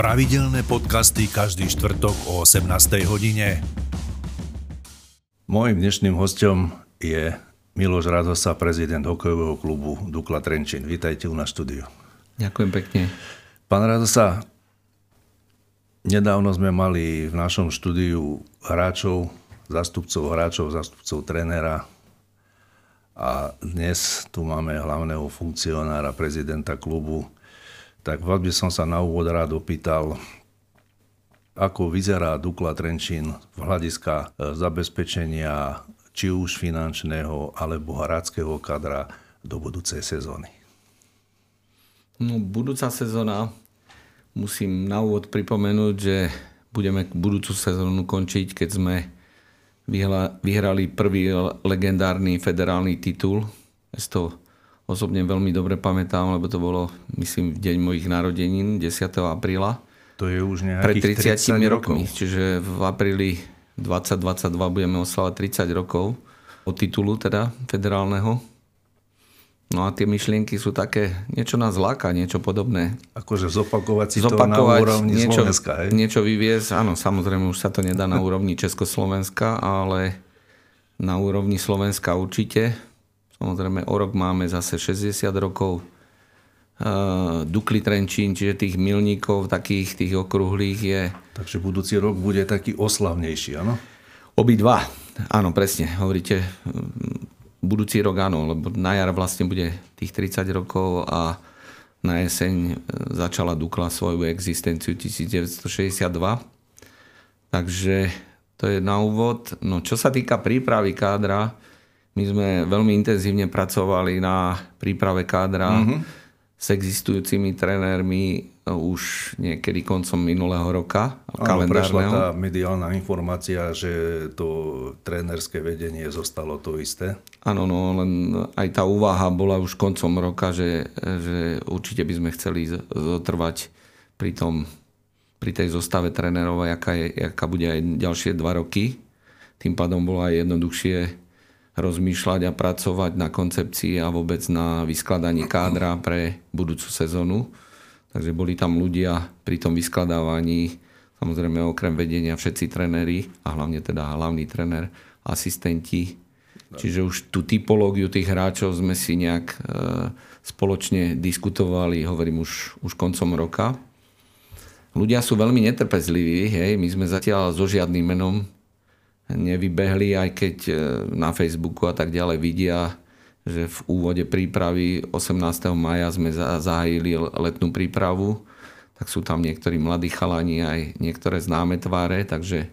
Pravidelné podcasty každý štvrtok o 18. hodine. Mojím dnešným hostom je Miloš Radosa, prezident hokejového klubu Dukla Trenčín. Vítajte u na štúdiu. Ďakujem pekne. Pán Radosa, nedávno sme mali v našom štúdiu hráčov, zastupcov hráčov, zastupcov trénera a dnes tu máme hlavného funkcionára, prezidenta klubu tak vás by som sa na úvod rád opýtal, ako vyzerá Dukla Trenčín v hľadiska e, zabezpečenia či už finančného alebo hráckého kadra do budúcej sezóny? No, budúca sezóna, musím na úvod pripomenúť, že budeme budúcu sezónu končiť, keď sme vyhrali prvý legendárny federálny titul. Ja to osobne veľmi dobre pamätám, lebo to bolo, myslím, v deň mojich narodenín, 10. apríla. To je už nejakých Pred 30 rokmi. Rokov. Čiže v apríli 2022 budeme oslavať 30 rokov od titulu teda federálneho. No a tie myšlienky sú také, niečo nás láka, niečo podobné. Akože zopakovať si zopakovať, to na úrovni niečo, Slovenska, hej? Niečo vyviezť, áno, samozrejme už sa to nedá na úrovni Československa, ale na úrovni Slovenska určite. Samozrejme, o rok máme zase 60 rokov uh, Dukli Trenčín, čiže tých milníkov takých, tých okrúhlych je... Takže budúci rok bude taký oslavnejší, áno? Obidva, áno, presne. Hovoríte, budúci rok áno, lebo na jar vlastne bude tých 30 rokov a na jeseň e, začala Dukla svoju existenciu 1962. Takže to je na úvod. No čo sa týka prípravy kádra, my sme veľmi intenzívne pracovali na príprave kádra mm-hmm. s existujúcimi trénermi už niekedy koncom minulého roka. Áno, prešla tá mediálna informácia, že to trénerské vedenie zostalo to isté. Áno, no len aj tá úvaha bola už koncom roka, že, že určite by sme chceli zotrvať pri, tom, pri tej zostave trénerov, aká, je, aká bude aj ďalšie dva roky. Tým pádom bolo aj jednoduchšie rozmýšľať a pracovať na koncepcii a vôbec na vyskladaní kádra pre budúcu sezónu. Takže boli tam ľudia pri tom vyskladávaní, samozrejme okrem vedenia všetci trenéri a hlavne teda hlavný trenér, asistenti. Čiže už tú typológiu tých hráčov sme si nejak e, spoločne diskutovali, hovorím už, už koncom roka. Ľudia sú veľmi netrpezliví, hej, my sme zatiaľ so žiadnym menom nevybehli, aj keď e, na Facebooku a tak ďalej vidia, že v úvode prípravy 18. maja sme zahájili letnú prípravu, tak sú tam niektorí mladí chalani aj niektoré známe tváre, takže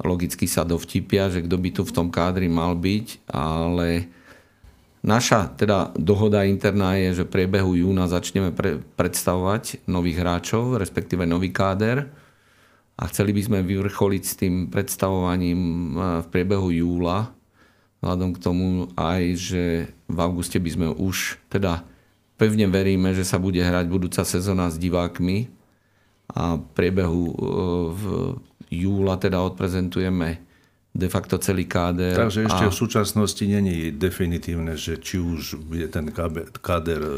logicky sa dovtipia, že kto by tu v tom kádri mal byť, ale naša teda dohoda interná je, že v priebehu júna začneme pre, predstavovať nových hráčov, respektíve nový káder a chceli by sme vyvrcholiť s tým predstavovaním e, v priebehu júla, vzhľadom k tomu aj, že v auguste by sme už, teda pevne veríme, že sa bude hrať budúca sezóna s divákmi a v priebehu e, v júla teda odprezentujeme de facto celý káder. Takže ešte a... v súčasnosti není definitívne, že či už bude ten káder e,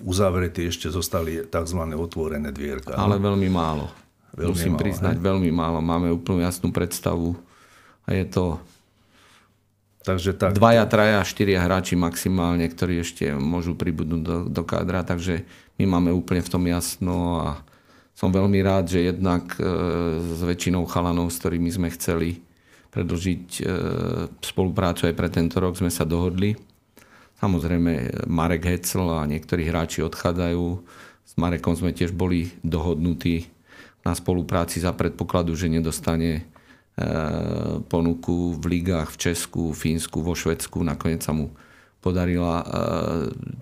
uzavretý, ešte zostali tzv. otvorené dvierka. Ale no? veľmi málo. Veľmi Musím málo, priznať, hej? veľmi málo. Máme úplnú jasnú predstavu a je to takže tak, dvaja, traja, štyria hráči maximálne, ktorí ešte môžu pribudnúť do, do kádra, takže my máme úplne v tom jasno a som veľmi rád, že jednak e, s väčšinou chalanov, s ktorými sme chceli predlžiť e, spoluprácu aj pre tento rok, sme sa dohodli. Samozrejme Marek Hecel a niektorí hráči odchádzajú. S Marekom sme tiež boli dohodnutí na spolupráci za predpokladu, že nedostane e, ponuku v ligách v Česku, Fínsku, vo Švedsku. Nakoniec sa mu podarila e,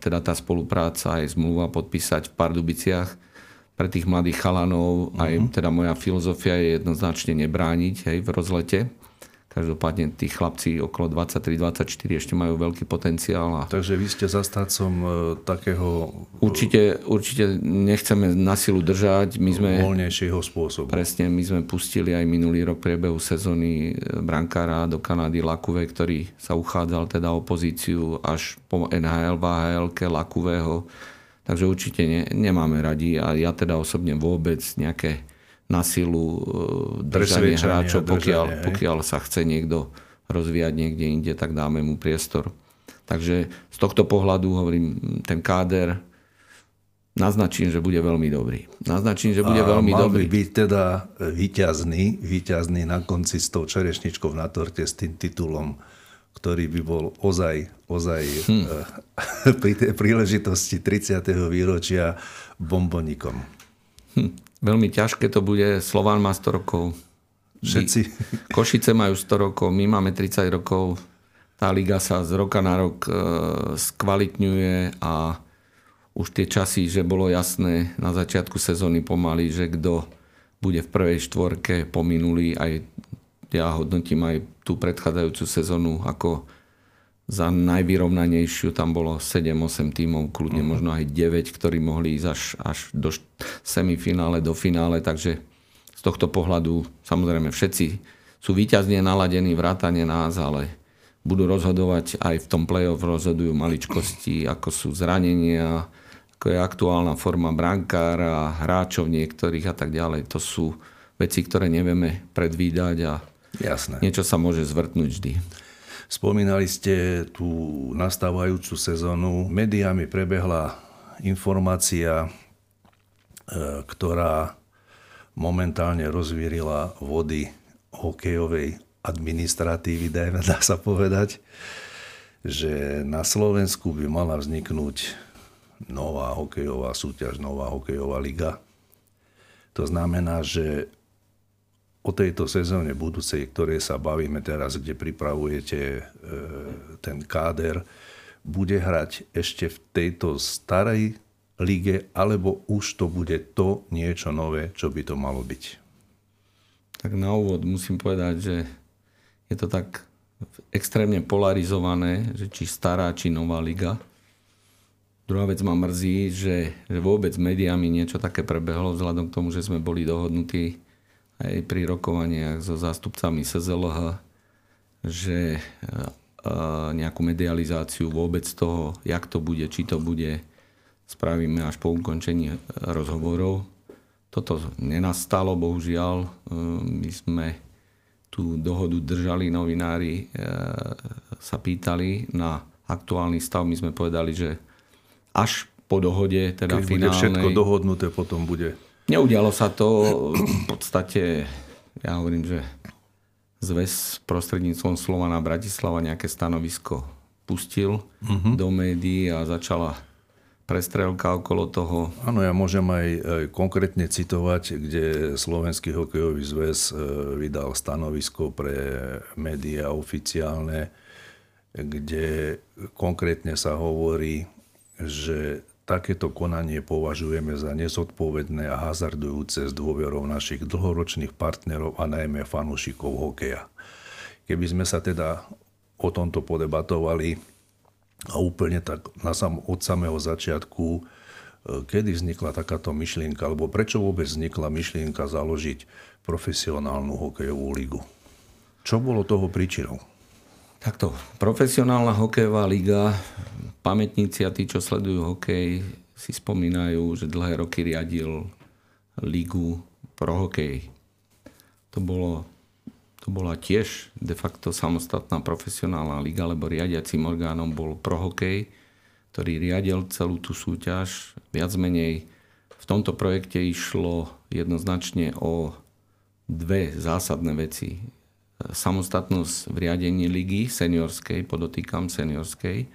teda tá spolupráca aj zmluva podpísať v Pardubiciach pre tých mladých chalanov. Aj mhm. teda moja filozofia je jednoznačne nebrániť hej, v rozlete Každopádne tí chlapci okolo 23-24 ešte majú veľký potenciál. A... Takže vy ste zastácom e, takého... Určite, určite nechceme na silu držať. My sme, voľnejšieho spôsobu. Presne, my sme pustili aj minulý rok priebehu sezóny e, brankára do Kanady Lakuve, ktorý sa uchádzal teda o pozíciu až po NHL, VHL, Lakuvého. Takže určite ne, nemáme radi a ja teda osobne vôbec nejaké na silu e, držanie hráčov, pokiaľ, pokiaľ sa chce niekto rozvíjať niekde inde, tak dáme mu priestor. Takže z tohto pohľadu hovorím, ten káder naznačím, že bude veľmi dobrý. Naznačím, že bude a veľmi mal dobrý. by byť teda výťazný, výťazný na konci s tou čerešničkou na torte s tým titulom, ktorý by bol ozaj, ozaj hm. pri tej príležitosti 30. výročia bombonikom. Hm. Veľmi ťažké to bude. Slován má 100 rokov. Všetci. Košice majú 100 rokov, my máme 30 rokov. Tá liga sa z roka na rok e, skvalitňuje a už tie časy, že bolo jasné na začiatku sezóny pomaly, že kto bude v prvej štvorke pominulý, aj ja hodnotím aj tú predchádzajúcu sezónu ako za najvyrovnanejšiu. Tam bolo 7-8 tímov, kľudne uh-huh. možno aj 9, ktorí mohli ísť až, až do semifinále, do finále. Takže z tohto pohľadu samozrejme všetci sú výťazne naladení vrátane nás, ale budú rozhodovať aj v tom play-off rozhodujú maličkosti, ako sú zranenia, ako je aktuálna forma brankára, hráčov niektorých a tak ďalej. To sú veci, ktoré nevieme predvídať a Jasné. niečo sa môže zvrtnúť vždy. Spomínali ste tú nastávajúcu sezónu. Mediami prebehla informácia, e, ktorá momentálne rozvírila vody hokejovej administratívy, dajme, dá sa povedať, že na Slovensku by mala vzniknúť nová hokejová súťaž, nová hokejová liga. To znamená, že o tejto sezóne budúcej, ktorej sa bavíme teraz, kde pripravujete e, ten káder, bude hrať ešte v tejto starej lige, alebo už to bude to niečo nové, čo by to malo byť? Tak na úvod musím povedať, že je to tak extrémne polarizované, že či stará, či nová liga. Druhá vec ma mrzí, že, že vôbec médiami niečo také prebehlo, vzhľadom k tomu, že sme boli dohodnutí aj pri rokovaniach so zástupcami SZLH, že nejakú medializáciu vôbec toho, jak to bude, či to bude, spravíme až po ukončení rozhovorov. Toto nenastalo, bohužiaľ. My sme tú dohodu držali, novinári sa pýtali na aktuálny stav. My sme povedali, že až po dohode, teda Keď finálnej. bude všetko dohodnuté, potom bude... Neudialo sa to. V podstate, ja hovorím, že zväz prostredníctvom Slovana Bratislava nejaké stanovisko pustil uh-huh. do médií a začala prestrelka okolo toho. Áno, ja môžem aj, aj konkrétne citovať, kde Slovenský hokejový zväz e, vydal stanovisko pre médiá oficiálne, kde konkrétne sa hovorí, že takéto konanie považujeme za nezodpovedné a hazardujúce s dôverou našich dlhoročných partnerov a najmä fanúšikov hokeja. Keby sme sa teda o tomto podebatovali a úplne tak na sam, od samého začiatku, e, kedy vznikla takáto myšlienka, alebo prečo vôbec vznikla myšlienka založiť profesionálnu hokejovú ligu? Čo bolo toho príčinou? Takto, profesionálna hokejová liga, pamätníci a tí, čo sledujú hokej, si spomínajú, že dlhé roky riadil ligu pro hokej. To, bolo, to bola tiež de facto samostatná profesionálna liga, lebo riadiacím orgánom bol pro hokej, ktorý riadil celú tú súťaž. Viac menej v tomto projekte išlo jednoznačne o dve zásadné veci samostatnosť v riadení ligy seniorskej, podotýkam seniorskej.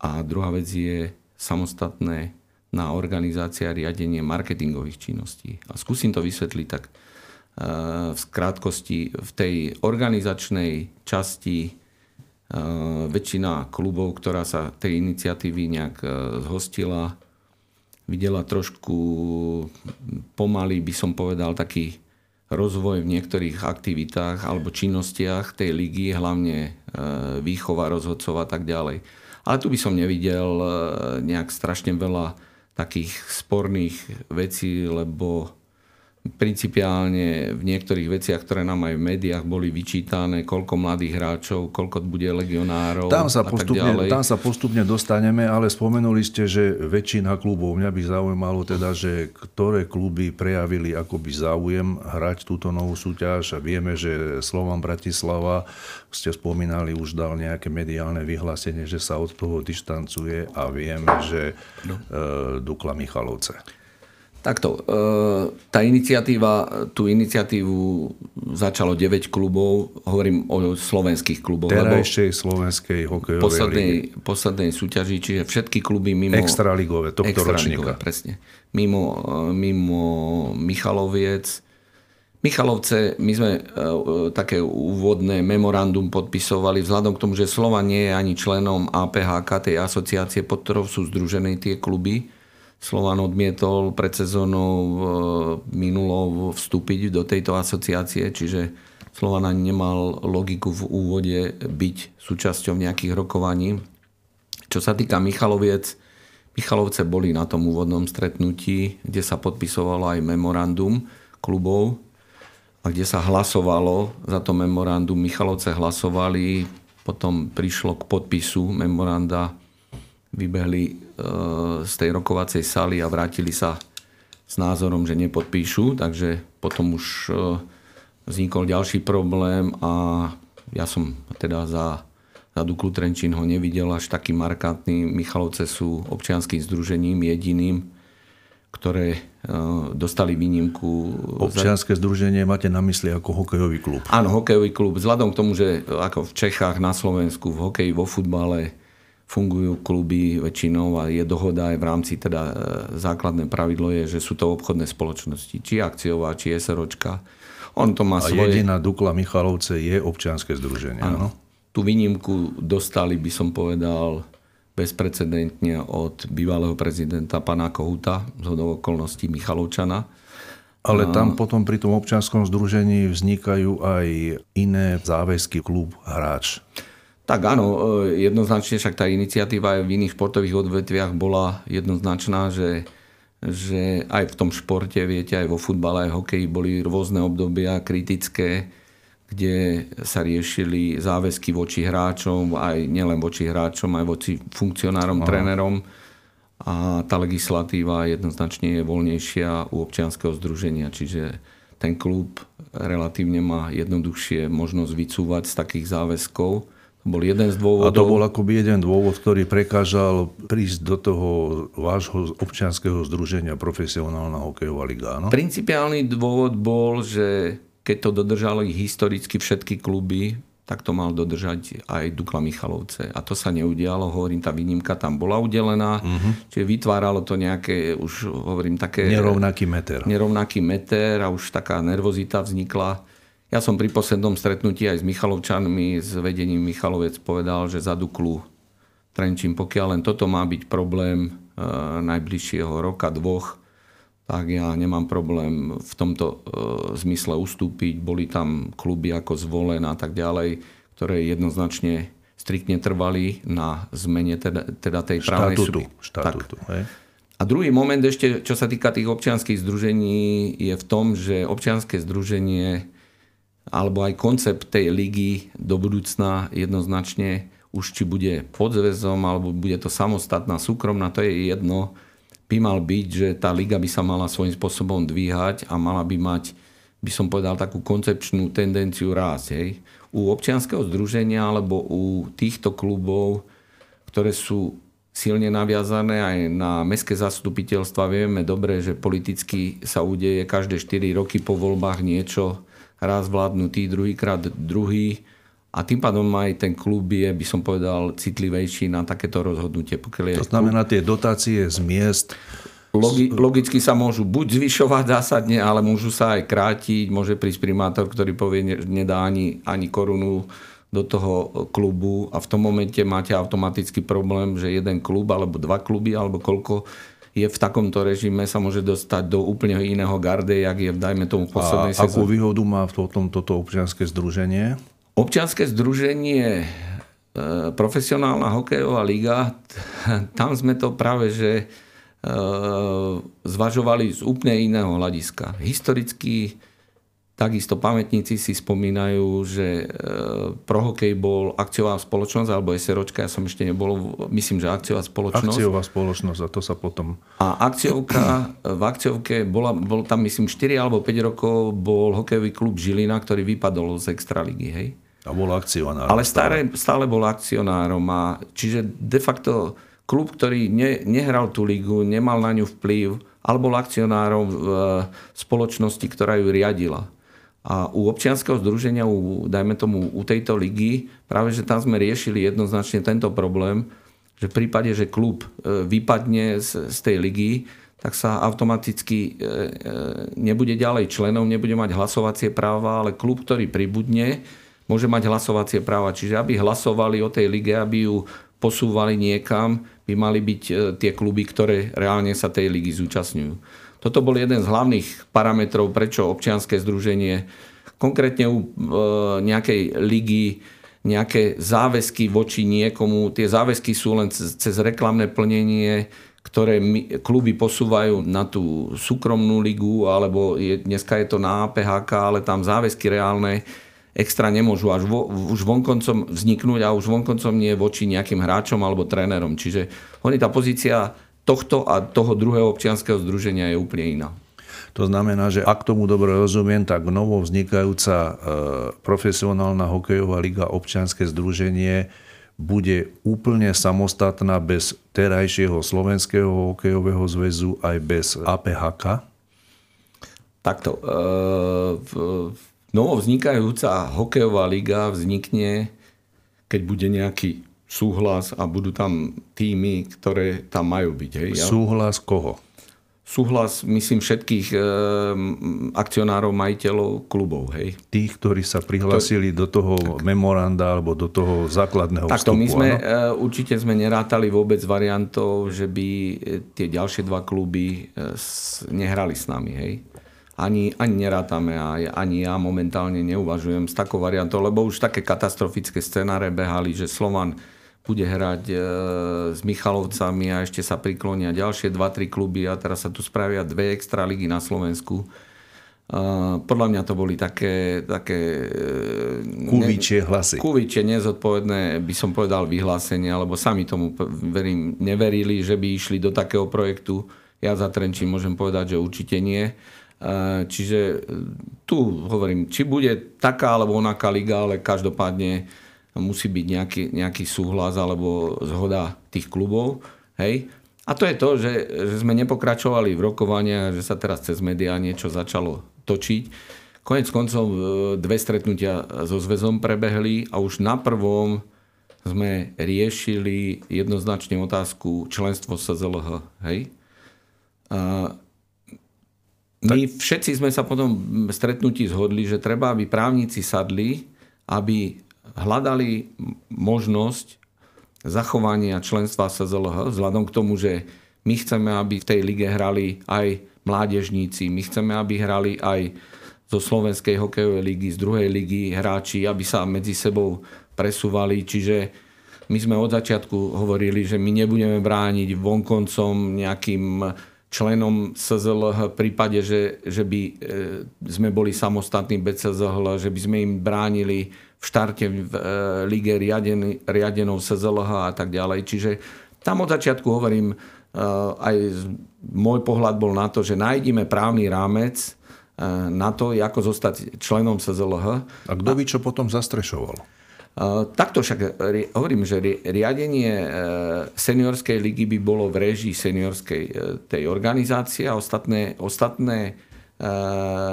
A druhá vec je samostatné na organizácia a riadenie marketingových činností. A skúsim to vysvetliť tak e, v krátkosti. V tej organizačnej časti e, väčšina klubov, ktorá sa tej iniciatívy nejak e, zhostila, videla trošku pomaly, by som povedal, taký rozvoj v niektorých aktivitách alebo činnostiach tej ligy, hlavne e, výchova rozhodcov a tak ďalej. Ale tu by som nevidel e, nejak strašne veľa takých sporných vecí, lebo principiálne v niektorých veciach, ktoré nám aj v médiách boli vyčítané, koľko mladých hráčov, koľko bude legionárov tam sa, postupne, ďalej. tam sa postupne dostaneme, ale spomenuli ste, že väčšina klubov, mňa by zaujímalo teda, že ktoré kluby prejavili akoby záujem hrať túto novú súťaž a vieme, že Slovan Bratislava, ste spomínali, už dal nejaké mediálne vyhlásenie, že sa od toho dištancuje a vieme, že no. e, Dukla Michalovce. Takto, e, tá iniciatíva, tú iniciatívu začalo 9 klubov, hovorím o slovenských kluboch. Terajšej slovenskej hokejovej poslednej, poslednej súťaži, čiže všetky kluby mimo... Extraligové, tohto extraligové, presne. Mimo, e, mimo Michaloviec. Michalovce, my sme e, také úvodné memorandum podpisovali vzhľadom k tomu, že Slova nie je ani členom APHK, tej asociácie, pod ktorou sú združené tie kluby Slovan odmietol pred sezónou e, minulou vstúpiť do tejto asociácie, čiže Slovan ani nemal logiku v úvode byť súčasťou nejakých rokovaní. Čo sa týka Michaloviec, Michalovce boli na tom úvodnom stretnutí, kde sa podpisovalo aj memorandum klubov a kde sa hlasovalo za to memorandum. Michalovce hlasovali, potom prišlo k podpisu memoranda vybehli z tej rokovacej sály a vrátili sa s názorom, že nepodpíšu, takže potom už e, vznikol ďalší problém a ja som teda za, za Duklu Trenčín ho nevidel až taký markantný. Michalovce sú občianským združením jediným, ktoré e, dostali výnimku. Občianske združenie máte na mysli ako hokejový klub? Áno, hokejový klub. Vzhľadom k tomu, že ako v Čechách, na Slovensku, v hokeji, vo futbale fungujú kluby väčšinou a je dohoda aj v rámci teda e, základné pravidlo je, že sú to obchodné spoločnosti, či akciová, či SROčka. On to má a svoje... jediná Dukla Michalovce je občianske združenie. Áno. Tú výnimku dostali, by som povedal, bezprecedentne od bývalého prezidenta pana Kohuta, z okolností Michalovčana. Ale tam potom pri tom občianskom združení vznikajú aj iné záväzky klub hráč. Tak áno, e, jednoznačne však tá iniciatíva aj v iných športových odvetviach bola jednoznačná, že, že aj v tom športe, viete, aj vo futbale, aj hokeji boli rôzne obdobia kritické, kde sa riešili záväzky voči hráčom, aj nielen voči hráčom, aj voči funkcionárom, Aha. trénerom. A tá legislatíva jednoznačne je voľnejšia u občianskeho združenia, čiže ten klub relatívne má jednoduchšie možnosť vycúvať z takých záväzkov to bol jeden z dôvodov. A to bol akoby jeden dôvod, ktorý prekážal prísť do toho vášho občianského združenia profesionálna hokejová liga, no? Principiálny dôvod bol, že keď to dodržali historicky všetky kluby, tak to mal dodržať aj Dukla Michalovce. A to sa neudialo, hovorím, tá výnimka tam bola udelená, uh-huh. čiže vytváralo to nejaké, už hovorím, také... Nerovnaký meter. Nerovnaký meter a už taká nervozita vznikla. Ja som pri poslednom stretnutí aj s Michalovčanmi, s vedením Michalovec povedal, že za Duklu Trenčín, pokiaľ len toto má byť problém e, najbližšieho roka, dvoch, tak ja nemám problém v tomto e, zmysle ustúpiť. Boli tam kluby ako zvolen a tak ďalej, ktoré jednoznačne striktne trvali na zmene teda, teda tej právnej štatútu. štatútu tak. A druhý moment ešte, čo sa týka tých občianských združení, je v tom, že občianske združenie alebo aj koncept tej ligy do budúcna jednoznačne už či bude pod zväzom, alebo bude to samostatná, súkromná, to je jedno, by mal byť, že tá liga by sa mala svojím spôsobom dvíhať a mala by mať, by som povedal, takú koncepčnú tendenciu rásť. Hej. U občianskeho združenia alebo u týchto klubov, ktoré sú silne naviazané aj na mestské zastupiteľstva. Vieme dobre, že politicky sa udeje každé 4 roky po voľbách niečo, raz vládnutý, druhýkrát druhý a tým pádom aj ten klub je, by som povedal, citlivejší na takéto rozhodnutie. Pokiaľ to znamená tie dotácie z miest Logi, logicky sa môžu buď zvyšovať zásadne, ale môžu sa aj krátiť. Môže prísť primátor, ktorý povie, že nedá ani, ani korunu do toho klubu a v tom momente máte automaticky problém, že jeden klub alebo dva kluby alebo koľko je v takomto režime, sa môže dostať do úplne iného garde, jak je, dajme tomu, poslednej A akú výhodu má v tom toto občianske združenie? Občianske združenie e, profesionálna hokejová liga, tam sme to práve, že zvažovali z úplne iného hľadiska. Historicky Takisto pamätníci si spomínajú, že e, Prohokej bol akciová spoločnosť alebo SROčka, ja som ešte nebol, myslím, že akciová spoločnosť. Akciová spoločnosť a to sa potom... A akciovka, v akciovke bola, bol tam myslím 4 alebo 5 rokov bol hokejový klub Žilina, ktorý vypadol z Extraligy, hej? A bol akcionárom. Ale stále, stále bol akcionárom a čiže de facto klub, ktorý ne, nehral tú ligu, nemal na ňu vplyv, ale bol akcionárom v spoločnosti, ktorá ju riadila. A u občianskeho združenia, u, dajme tomu u tejto ligy, práve že tam sme riešili jednoznačne tento problém, že v prípade, že klub e, vypadne z, z tej ligy, tak sa automaticky e, e, nebude ďalej členom, nebude mať hlasovacie práva, ale klub, ktorý pribudne, môže mať hlasovacie práva. Čiže aby hlasovali o tej lige, aby ju posúvali niekam, by mali byť tie kluby, ktoré reálne sa tej ligy zúčastňujú. Toto bol jeden z hlavných parametrov, prečo občianske združenie konkrétne u e, nejakej ligy nejaké záväzky voči niekomu. Tie záväzky sú len cez reklamné plnenie, ktoré kluby posúvajú na tú súkromnú ligu, alebo je, dneska je to na APHK, ale tam záväzky reálne extra nemôžu až vo, už vonkoncom vzniknúť a už vonkoncom nie voči nejakým hráčom alebo trénerom. Čiže oni tá pozícia tohto a toho druhého občianského združenia je úplne iná. To znamená, že ak tomu dobre rozumiem, tak novo vznikajúca e, profesionálna hokejová liga občianske združenie bude úplne samostatná bez terajšieho Slovenského hokejového zväzu aj bez APHK? Takto. E, novo vznikajúca hokejová liga vznikne, keď bude nejaký súhlas a budú tam týmy, ktoré tam majú byť. Hej. Súhlas koho? Súhlas, myslím, všetkých e, akcionárov, majiteľov klubov. Hej. Tých, ktorí sa prihlasili to, do toho tak. memoranda alebo do toho základného Takto, vstupu. my sme, e, určite sme nerátali vôbec variantov, že by e, tie ďalšie dva kluby e, s, nehrali s nami. Hej ani, ani nerátame a ani ja momentálne neuvažujem s takou variantou, lebo už také katastrofické scenáre behali, že Slovan bude hrať e, s Michalovcami a ešte sa priklonia ďalšie 2-3 kluby a teraz sa tu spravia dve extra ligy na Slovensku. Uh, podľa mňa to boli také... také Kuvičie hlasy. Kuvičie, nezodpovedné, by som povedal, vyhlásenie, alebo sami tomu verím, neverili, že by išli do takého projektu. Ja za Trenčín môžem povedať, že určite nie. Uh, čiže tu hovorím, či bude taká alebo onaká liga, ale každopádne musí byť nejaký, nejaký súhlas alebo zhoda tých klubov. Hej? A to je to, že, že sme nepokračovali v rokovania, že sa teraz cez médiá niečo začalo točiť. Konec koncov e, dve stretnutia so zväzom prebehli a už na prvom sme riešili jednoznačne otázku členstvo SZLH. Hej? A my všetci sme sa potom stretnutí zhodli, že treba, aby právnici sadli, aby hľadali možnosť zachovania členstva SZLH, vzhľadom k tomu, že my chceme, aby v tej lige hrali aj mládežníci, my chceme, aby hrali aj zo Slovenskej hokejovej ligy, z druhej ligy hráči, aby sa medzi sebou presúvali. Čiže my sme od začiatku hovorili, že my nebudeme brániť vonkoncom nejakým členom SZLH v prípade, že, že by e, sme boli samostatní bez SZLH, že by sme im bránili v štarte v e, lige riaden, riadenou SZLH a tak ďalej. Čiže tam od začiatku hovorím, e, aj môj pohľad bol na to, že nájdime právny rámec e, na to, ako zostať členom SZLH. A kto by čo potom zastrešoval? Takto však hovorím, že riadenie seniorskej ligy by bolo v režii seniorskej tej organizácie a ostatné, ostatné E,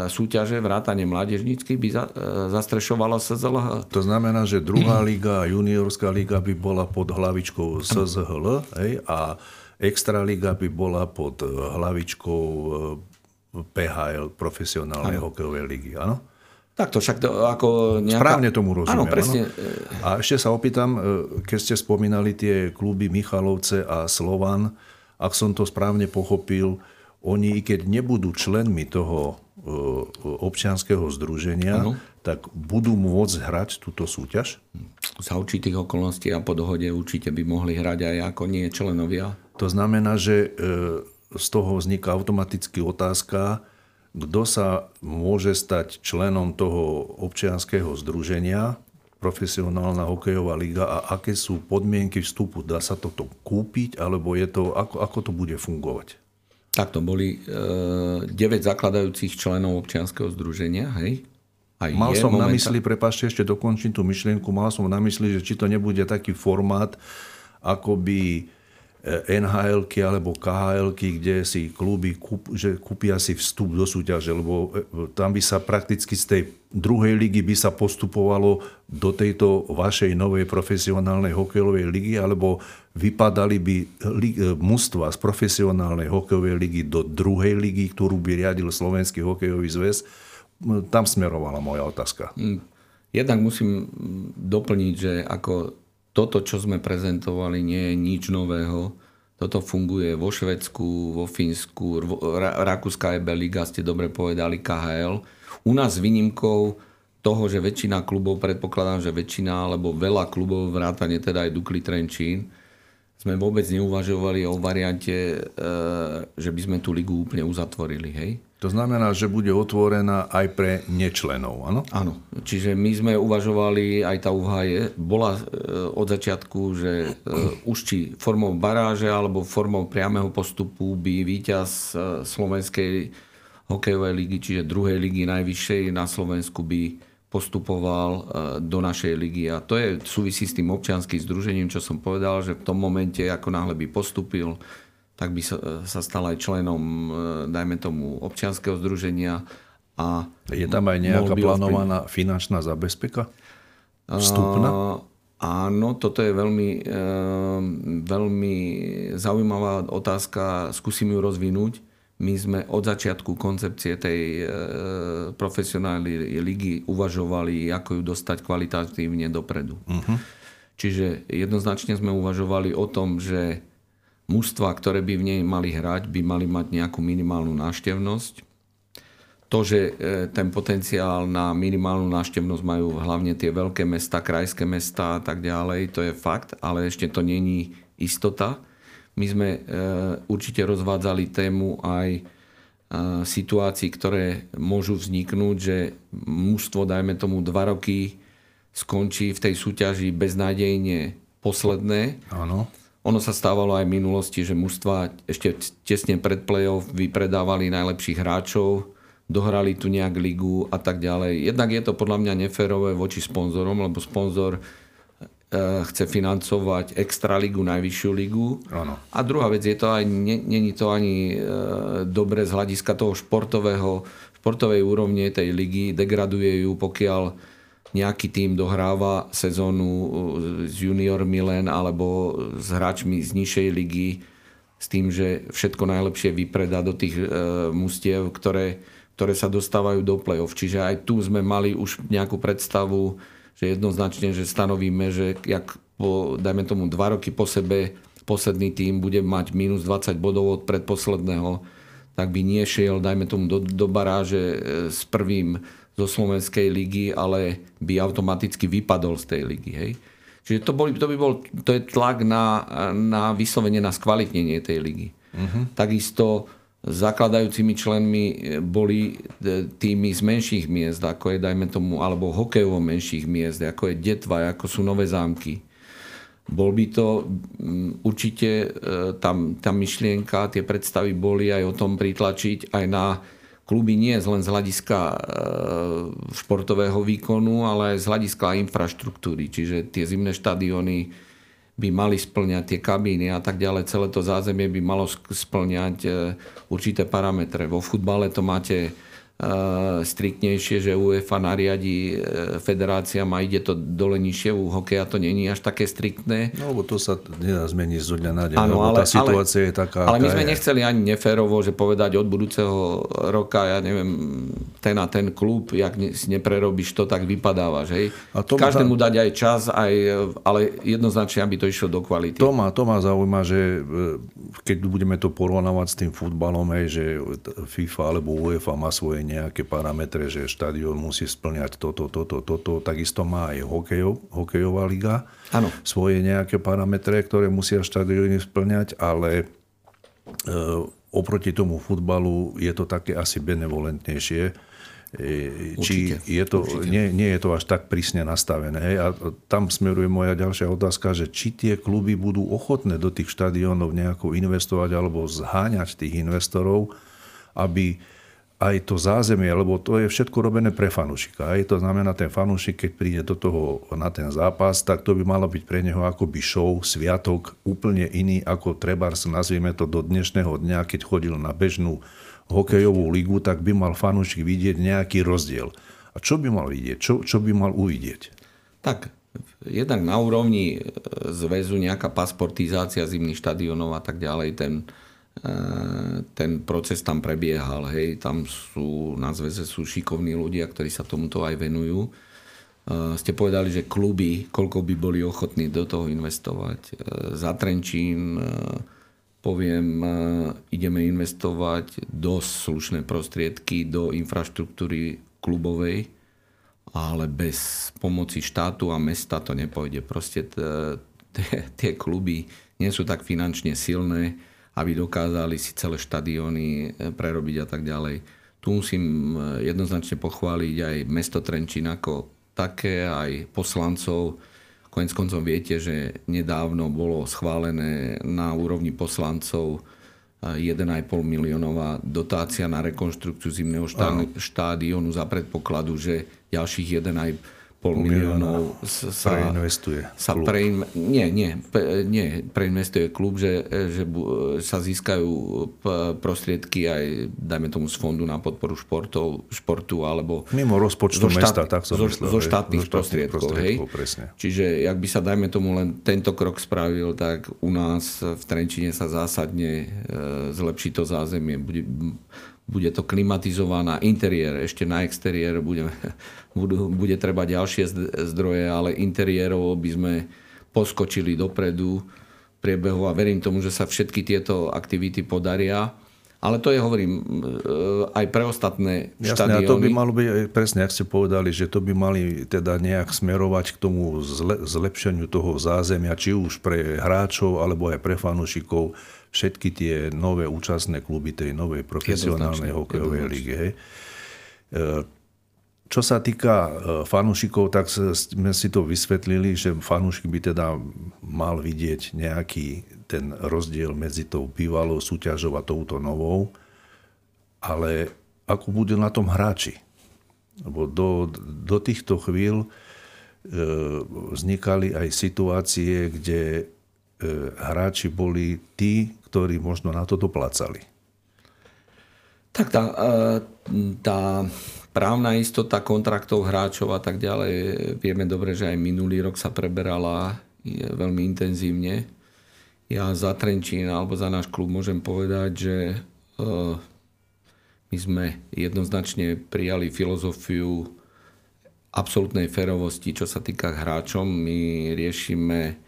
súťaže, vrátane mládežnícky by za, e, zastrešovala SZLH. To znamená, že druhá liga, juniorská liga by bola pod hlavičkou SZHL hej, a liga by bola pod hlavičkou e, PHL, profesionálnej hokejovej ligy, áno? Takto však to ako nejaká... Správne tomu rozumiem. Áno, presne. Áno? A ešte sa opýtam, keď ste spomínali tie kluby Michalovce a Slovan, ak som to správne pochopil, oni, i keď nebudú členmi toho e, občianského združenia, ano. tak budú môcť hrať túto súťaž? Za určitých okolností a po dohode určite by mohli hrať aj ako nie členovia. To znamená, že e, z toho vzniká automaticky otázka, kto sa môže stať členom toho občianského združenia, profesionálna hokejová liga a aké sú podmienky vstupu? Dá sa toto kúpiť, alebo je to, ako, ako to bude fungovať? Takto boli e, 9 zakladajúcich členov občianského združenia, hej? Aj mal som momentá... na mysli, prepáčte, ešte dokončím tú myšlienku, mal som na mysli, že či to nebude taký formát, ako by e, nhl alebo khl kde si kluby kúp, že kúpia si vstup do súťaže, lebo e, tam by sa prakticky z tej druhej ligy by sa postupovalo do tejto vašej novej profesionálnej hokejovej ligy, alebo vypadali by e, mužstva z profesionálnej hokejovej ligy do druhej ligy, ktorú by riadil Slovenský hokejový zväz tam smerovala moja otázka. Mm. Jednak musím doplniť, že ako toto, čo sme prezentovali, nie je nič nového. Toto funguje vo Švedsku, vo Fínsku, Rakúska EB Liga, ste dobre povedali, KHL. U nás výnimkou toho, že väčšina klubov, predpokladám, že väčšina, alebo veľa klubov, vrátane teda aj Dukli Trenčín, sme vôbec neuvažovali o variante, e, že by sme tú ligu úplne uzatvorili. Hej? To znamená, že bude otvorená aj pre nečlenov, áno? Áno. Čiže my sme uvažovali, aj tá úvaha je, bola e, od začiatku, že e, už či formou baráže alebo formou priameho postupu by víťaz e, Slovenskej hokejovej ligy, čiže druhej ligy najvyššej na Slovensku by postupoval do našej ligy. A to je súvisí s tým občianským združením, čo som povedal, že v tom momente, ako náhle by postupil, tak by sa, sa stal aj členom, e, dajme tomu, občianského združenia. A je tam aj nejaká plánovaná ovplyvniť. finančná zabezpeka? Vstupná? Uh, áno, toto je veľmi, veľmi zaujímavá otázka, skúsim ju rozvinúť. My sme od začiatku koncepcie tej profesionálnej ligy uvažovali, ako ju dostať kvalitatívne dopredu. Uh-huh. Čiže jednoznačne sme uvažovali o tom, že mužstva, ktoré by v nej mali hrať, by mali mať nejakú minimálnu náštevnosť. To, že e, ten potenciál na minimálnu náštevnosť majú hlavne tie veľké mesta, krajské mesta a tak ďalej, to je fakt, ale ešte to není istota. My sme e, určite rozvádzali tému aj e, situácií, ktoré môžu vzniknúť, že mužstvo, dajme tomu, dva roky skončí v tej súťaži beznádejne posledné. Áno ono sa stávalo aj v minulosti, že mužstva ešte tesne pred play-off vypredávali najlepších hráčov, dohrali tu nejak ligu a tak ďalej. Jednak je to podľa mňa neférové voči sponzorom, lebo sponzor e, chce financovať extraligu, najvyššiu ligu. Ano. A druhá vec je to aj, není to ani e, dobre z hľadiska toho športového, športovej úrovne tej ligy, degraduje ju, pokiaľ nejaký tým dohráva sezónu uh, s juniormi len alebo s hráčmi z nižšej ligy s tým, že všetko najlepšie vypredá do tých e, mustiev, ktoré, ktoré sa dostávajú do play-off. Čiže aj tu sme mali už nejakú predstavu, že jednoznačne, že stanovíme, že jak po, dajme tomu dva roky po sebe posledný tým bude mať minus 20 bodov od predposledného, tak by nie šiel, dajme tomu, do, do baráže e, s prvým zo Slovenskej ligy, ale by automaticky vypadol z tej ligy. Hej? Čiže to, bol, to by bol to je tlak na, na vyslovene na skvalitnenie tej ligy. Uh-huh. Takisto zakladajúcimi členmi boli e, týmy z menších miest, ako je, dajme tomu, alebo hokejovo menších miest, ako je Detva, ako sú Nové zámky. Bol by to určite, e, tam, tá myšlienka, tie predstavy boli aj o tom pritlačiť aj na kluby nie len z hľadiska e, športového výkonu, ale z hľadiska infraštruktúry. Čiže tie zimné štadióny by mali splňať tie kabíny a tak ďalej. Celé to zázemie by malo splňať e, určité parametre. Vo futbale to máte striktnejšie, že UEFA nariadi eh, federáciám a ide to dole nižšie, u hokeja to není až také striktné. No lebo to sa nedá zmeniť zo dňa na deň, ano, ale, tá situácia ale, je taká, Ale my sme je. nechceli ani neférovo, že povedať od budúceho roka, ja neviem, ten a ten klub, jak si neprerobíš to, tak vypadávaš. Hej? A to Každému tam... dať aj čas, aj, ale jednoznačne, aby to išlo do kvality. To ma, to ma zaujíma, že eh, keď budeme to porovnávať s tým futbalom, hej, že FIFA alebo UEFA má svoje nejaké parametre, že štadión musí splňať toto, toto, toto. Takisto má aj hokejov, hokejová liga ano. svoje nejaké parametre, ktoré musia štadióny splňať, ale e, oproti tomu futbalu je to také asi benevolentnejšie. E, či Určite, je to, nie, nie je to až tak prísne nastavené. Hej? A tam smeruje moja ďalšia otázka, že či tie kluby budú ochotné do tých štadiónov nejako investovať alebo zháňať tých investorov, aby aj to zázemie, lebo to je všetko robené pre fanúšika. Aj to znamená, ten fanúšik, keď príde do toho na ten zápas, tak to by malo byť pre neho akoby show, sviatok, úplne iný ako trebárs, nazvieme to do dnešného dňa, keď chodil na bežnú hokejovú ligu, tak by mal fanúšik vidieť nejaký rozdiel. A čo by mal vidieť? Čo, čo by mal uvidieť? Tak, jednak na úrovni e, zväzu nejaká pasportizácia zimných štadionov a tak ďalej, ten, ten proces tam prebiehal. Hej, tam sú, na zväze sú šikovní ľudia, ktorí sa tomuto aj venujú. E, ste povedali, že kluby, koľko by boli ochotní do toho investovať. Za Trenčín poviem, ideme investovať dosť slušné prostriedky do infraštruktúry klubovej, ale bez pomoci štátu a mesta to nepôjde. Proste tie kluby nie sú tak finančne silné, aby dokázali si celé štadióny e, prerobiť a tak ďalej. Tu musím e, jednoznačne pochváliť aj mesto Trenčín ako také, aj poslancov. Konec koncom viete, že nedávno bolo schválené na úrovni poslancov 1,5 miliónová dotácia na rekonštrukciu zimného štádionu za predpokladu, že ďalších 1,5 pol miliónov sa, preinvestuje sa prein, nie, nie, nie, preinvestuje klub, že, že sa získajú prostriedky aj, dajme tomu, z fondu na podporu športov, športu, alebo... Mimo rozpočtu štát, mesta, tak som zo, myslel, zo štátnych, zo štátnych prostriedkov, prostriedkov hej? Presne. Čiže, ak by sa, dajme tomu, len tento krok spravil, tak u nás v Trenčine sa zásadne e, zlepší to zázemie. Bude, bude to klimatizovaná interiér, ešte na exteriér bude, budú, bude treba ďalšie zdroje, ale interiérov by sme poskočili dopredu priebehu a verím tomu, že sa všetky tieto aktivity podaria. Ale to je, hovorím, aj pre ostatné Jasné, štadióny. a to by malo byť, presne, ak ste povedali, že to by mali teda nejak smerovať k tomu zle, zlepšeniu toho zázemia, či už pre hráčov, alebo aj pre fanúšikov všetky tie nové účastné kluby tej novej profesionálnej hokejovej lígy. E, čo sa týka e, fanúšikov, tak sme si to vysvetlili, že fanúšik by teda mal vidieť nejaký ten rozdiel medzi tou bývalou súťažou a touto novou, ale ako budú na tom hráči. Lebo do, do týchto chvíľ e, vznikali aj situácie, kde hráči boli tí, ktorí možno na to doplácali. Tak tá, e, tá právna istota kontraktov hráčov a tak ďalej, vieme dobre, že aj minulý rok sa preberala veľmi intenzívne. Ja za Trenčín alebo za náš klub môžem povedať, že e, my sme jednoznačne prijali filozofiu absolútnej ferovosti, čo sa týka hráčom. My riešime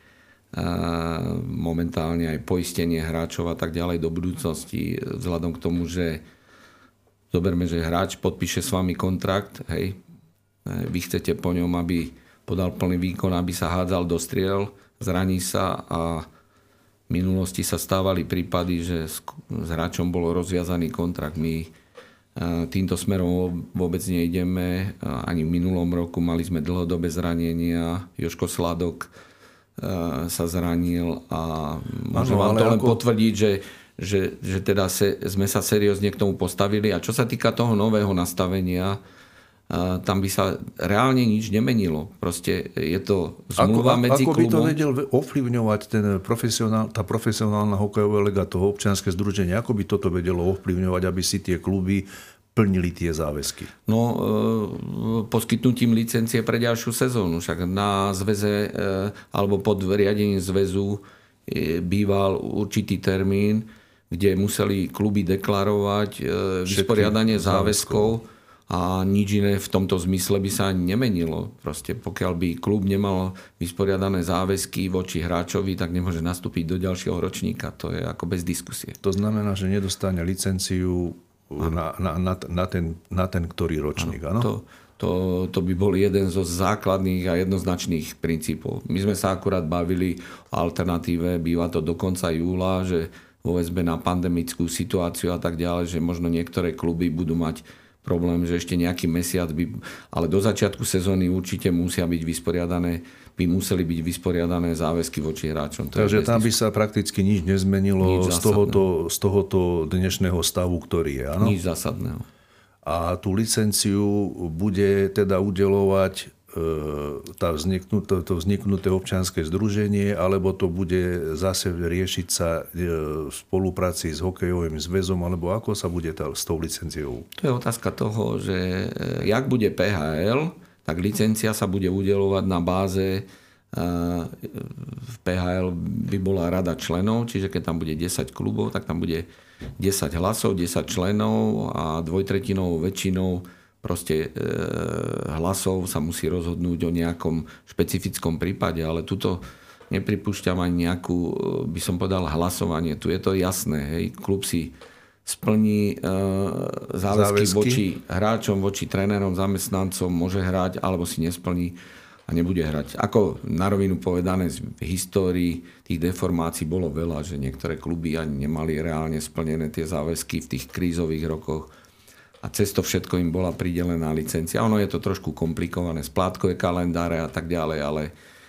momentálne aj poistenie hráčov a tak ďalej do budúcnosti, vzhľadom k tomu, že zoberme, že hráč podpíše s vami kontrakt, hej, vy chcete po ňom, aby podal plný výkon, aby sa hádzal do striel, zraní sa a v minulosti sa stávali prípady, že s, hráčom bol rozviazaný kontrakt. My týmto smerom vôbec nejdeme. Ani v minulom roku mali sme dlhodobé zranenia. Joško Sladok sa zranil a môžem vám to len ako... potvrdiť, že, že, že teda se, sme sa seriózne k tomu postavili. A čo sa týka toho nového nastavenia, uh, tam by sa reálne nič nemenilo. Proste je to zmluva ako, medzi ako klubom. Ako by to vedel ovplyvňovať ten profesionál, tá profesionálna hokejová lega, toho občianske združenie, ako by toto vedelo ovplyvňovať, aby si tie kluby plnili tie záväzky? No, e, poskytnutím licencie pre ďalšiu sezónu. Však na zväze e, alebo pod riadením zväzu e, býval určitý termín, kde museli kluby deklarovať vysporiadanie záväzkov a nič iné v tomto zmysle by sa ani nemenilo. Proste pokiaľ by klub nemal vysporiadané záväzky voči hráčovi, tak nemôže nastúpiť do ďalšieho ročníka. To je ako bez diskusie. To znamená, že nedostane licenciu na, na, na, na, ten, na ten ktorý ročník. Ano, to, to, to by bol jeden zo základných a jednoznačných princípov. My sme sa akurát bavili o alternatíve, býva to do konca júla, že OSB na pandemickú situáciu a tak ďalej, že možno niektoré kluby budú mať problém, že ešte nejaký mesiac by... Ale do začiatku sezóny určite musia byť vysporiadané by museli byť vysporiadané záväzky voči hráčom. To Takže tam by sa prakticky nič nezmenilo nič z, tohoto, z tohoto dnešného stavu, ktorý je. Áno? Nič zásadného. A tú licenciu bude teda udelovať E, tá vzniknuté, to vzniknuté občianske združenie, alebo to bude zase riešiť sa e, v spolupráci s hokejovým zväzom, alebo ako sa bude tá, s tou licenciou? To je otázka toho, že e, jak bude PHL, tak licencia sa bude udelovať na báze v PHL by bola rada členov, čiže keď tam bude 10 klubov, tak tam bude 10 hlasov, 10 členov a dvojtretinou väčšinou proste e, hlasov sa musí rozhodnúť o nejakom špecifickom prípade, ale tuto nepripúšťam ani nejakú, e, by som povedal, hlasovanie. Tu je to jasné. Hej. Klub si splní e, záväzky, záväzky voči hráčom, voči trénerom, zamestnancom, môže hrať, alebo si nesplní a nebude hrať. Ako na rovinu povedané, v histórii tých deformácií bolo veľa, že niektoré kluby ani nemali reálne splnené tie záväzky v tých krízových rokoch a cez to všetko im bola pridelená licencia. Ono je to trošku komplikované, splátkové kalendáre a tak ďalej, ale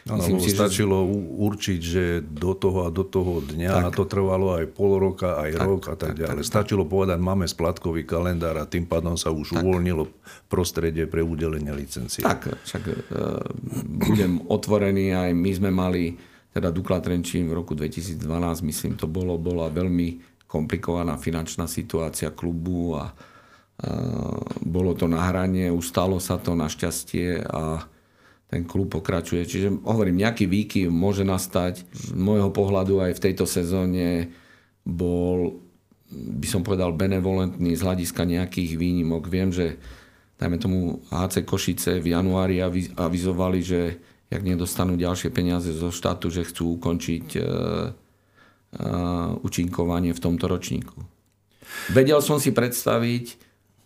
Ano, Myslím si, stačilo že... určiť, že do toho a do toho dňa tak. a to trvalo aj pol roka, aj tak, rok a tak, tak ďalej. Tak, stačilo tak. povedať, máme splátkový kalendár a tým pádom sa už tak. uvoľnilo prostredie pre udelenie licencie. Tak, však e, budem otvorený, aj my sme mali, teda Dukla Trenčín v roku 2012, myslím, to bolo, bola veľmi komplikovaná finančná situácia klubu a bolo to na hranie, ustalo sa to našťastie a ten klub pokračuje. Čiže hovorím, nejaký výkyv môže nastať. Z môjho pohľadu aj v tejto sezóne bol, by som povedal, benevolentný z hľadiska nejakých výnimok. Viem, že dajme tomu HC Košice v januári avizovali, že jak nedostanú ďalšie peniaze zo štátu, že chcú ukončiť uh, uh, účinkovanie v tomto ročníku. Vedel som si predstaviť,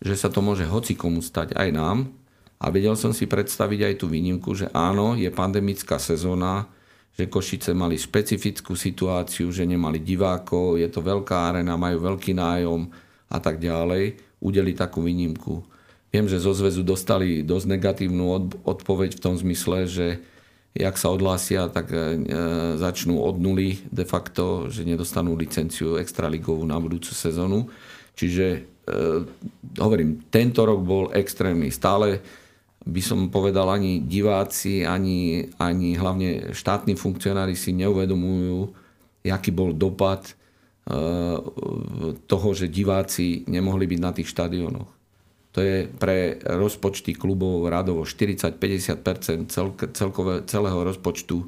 že sa to môže hoci komu stať aj nám. A vedel som si predstaviť aj tú výnimku, že áno, je pandemická sezóna, že Košice mali špecifickú situáciu, že nemali divákov, je to veľká arena, majú veľký nájom a tak ďalej, udeli takú výnimku. Viem, že zo zväzu dostali dosť negatívnu odpoveď v tom zmysle, že jak sa odhlásia, tak e, začnú od nuly de facto, že nedostanú licenciu extraligovú na budúcu sezónu. Čiže E, hovorím, tento rok bol extrémny. Stále by som povedal, ani diváci, ani, ani hlavne štátni funkcionári si neuvedomujú, aký bol dopad e, toho, že diváci nemohli byť na tých štadionoch. To je pre rozpočty klubov radovo 40-50% celkové, celého rozpočtu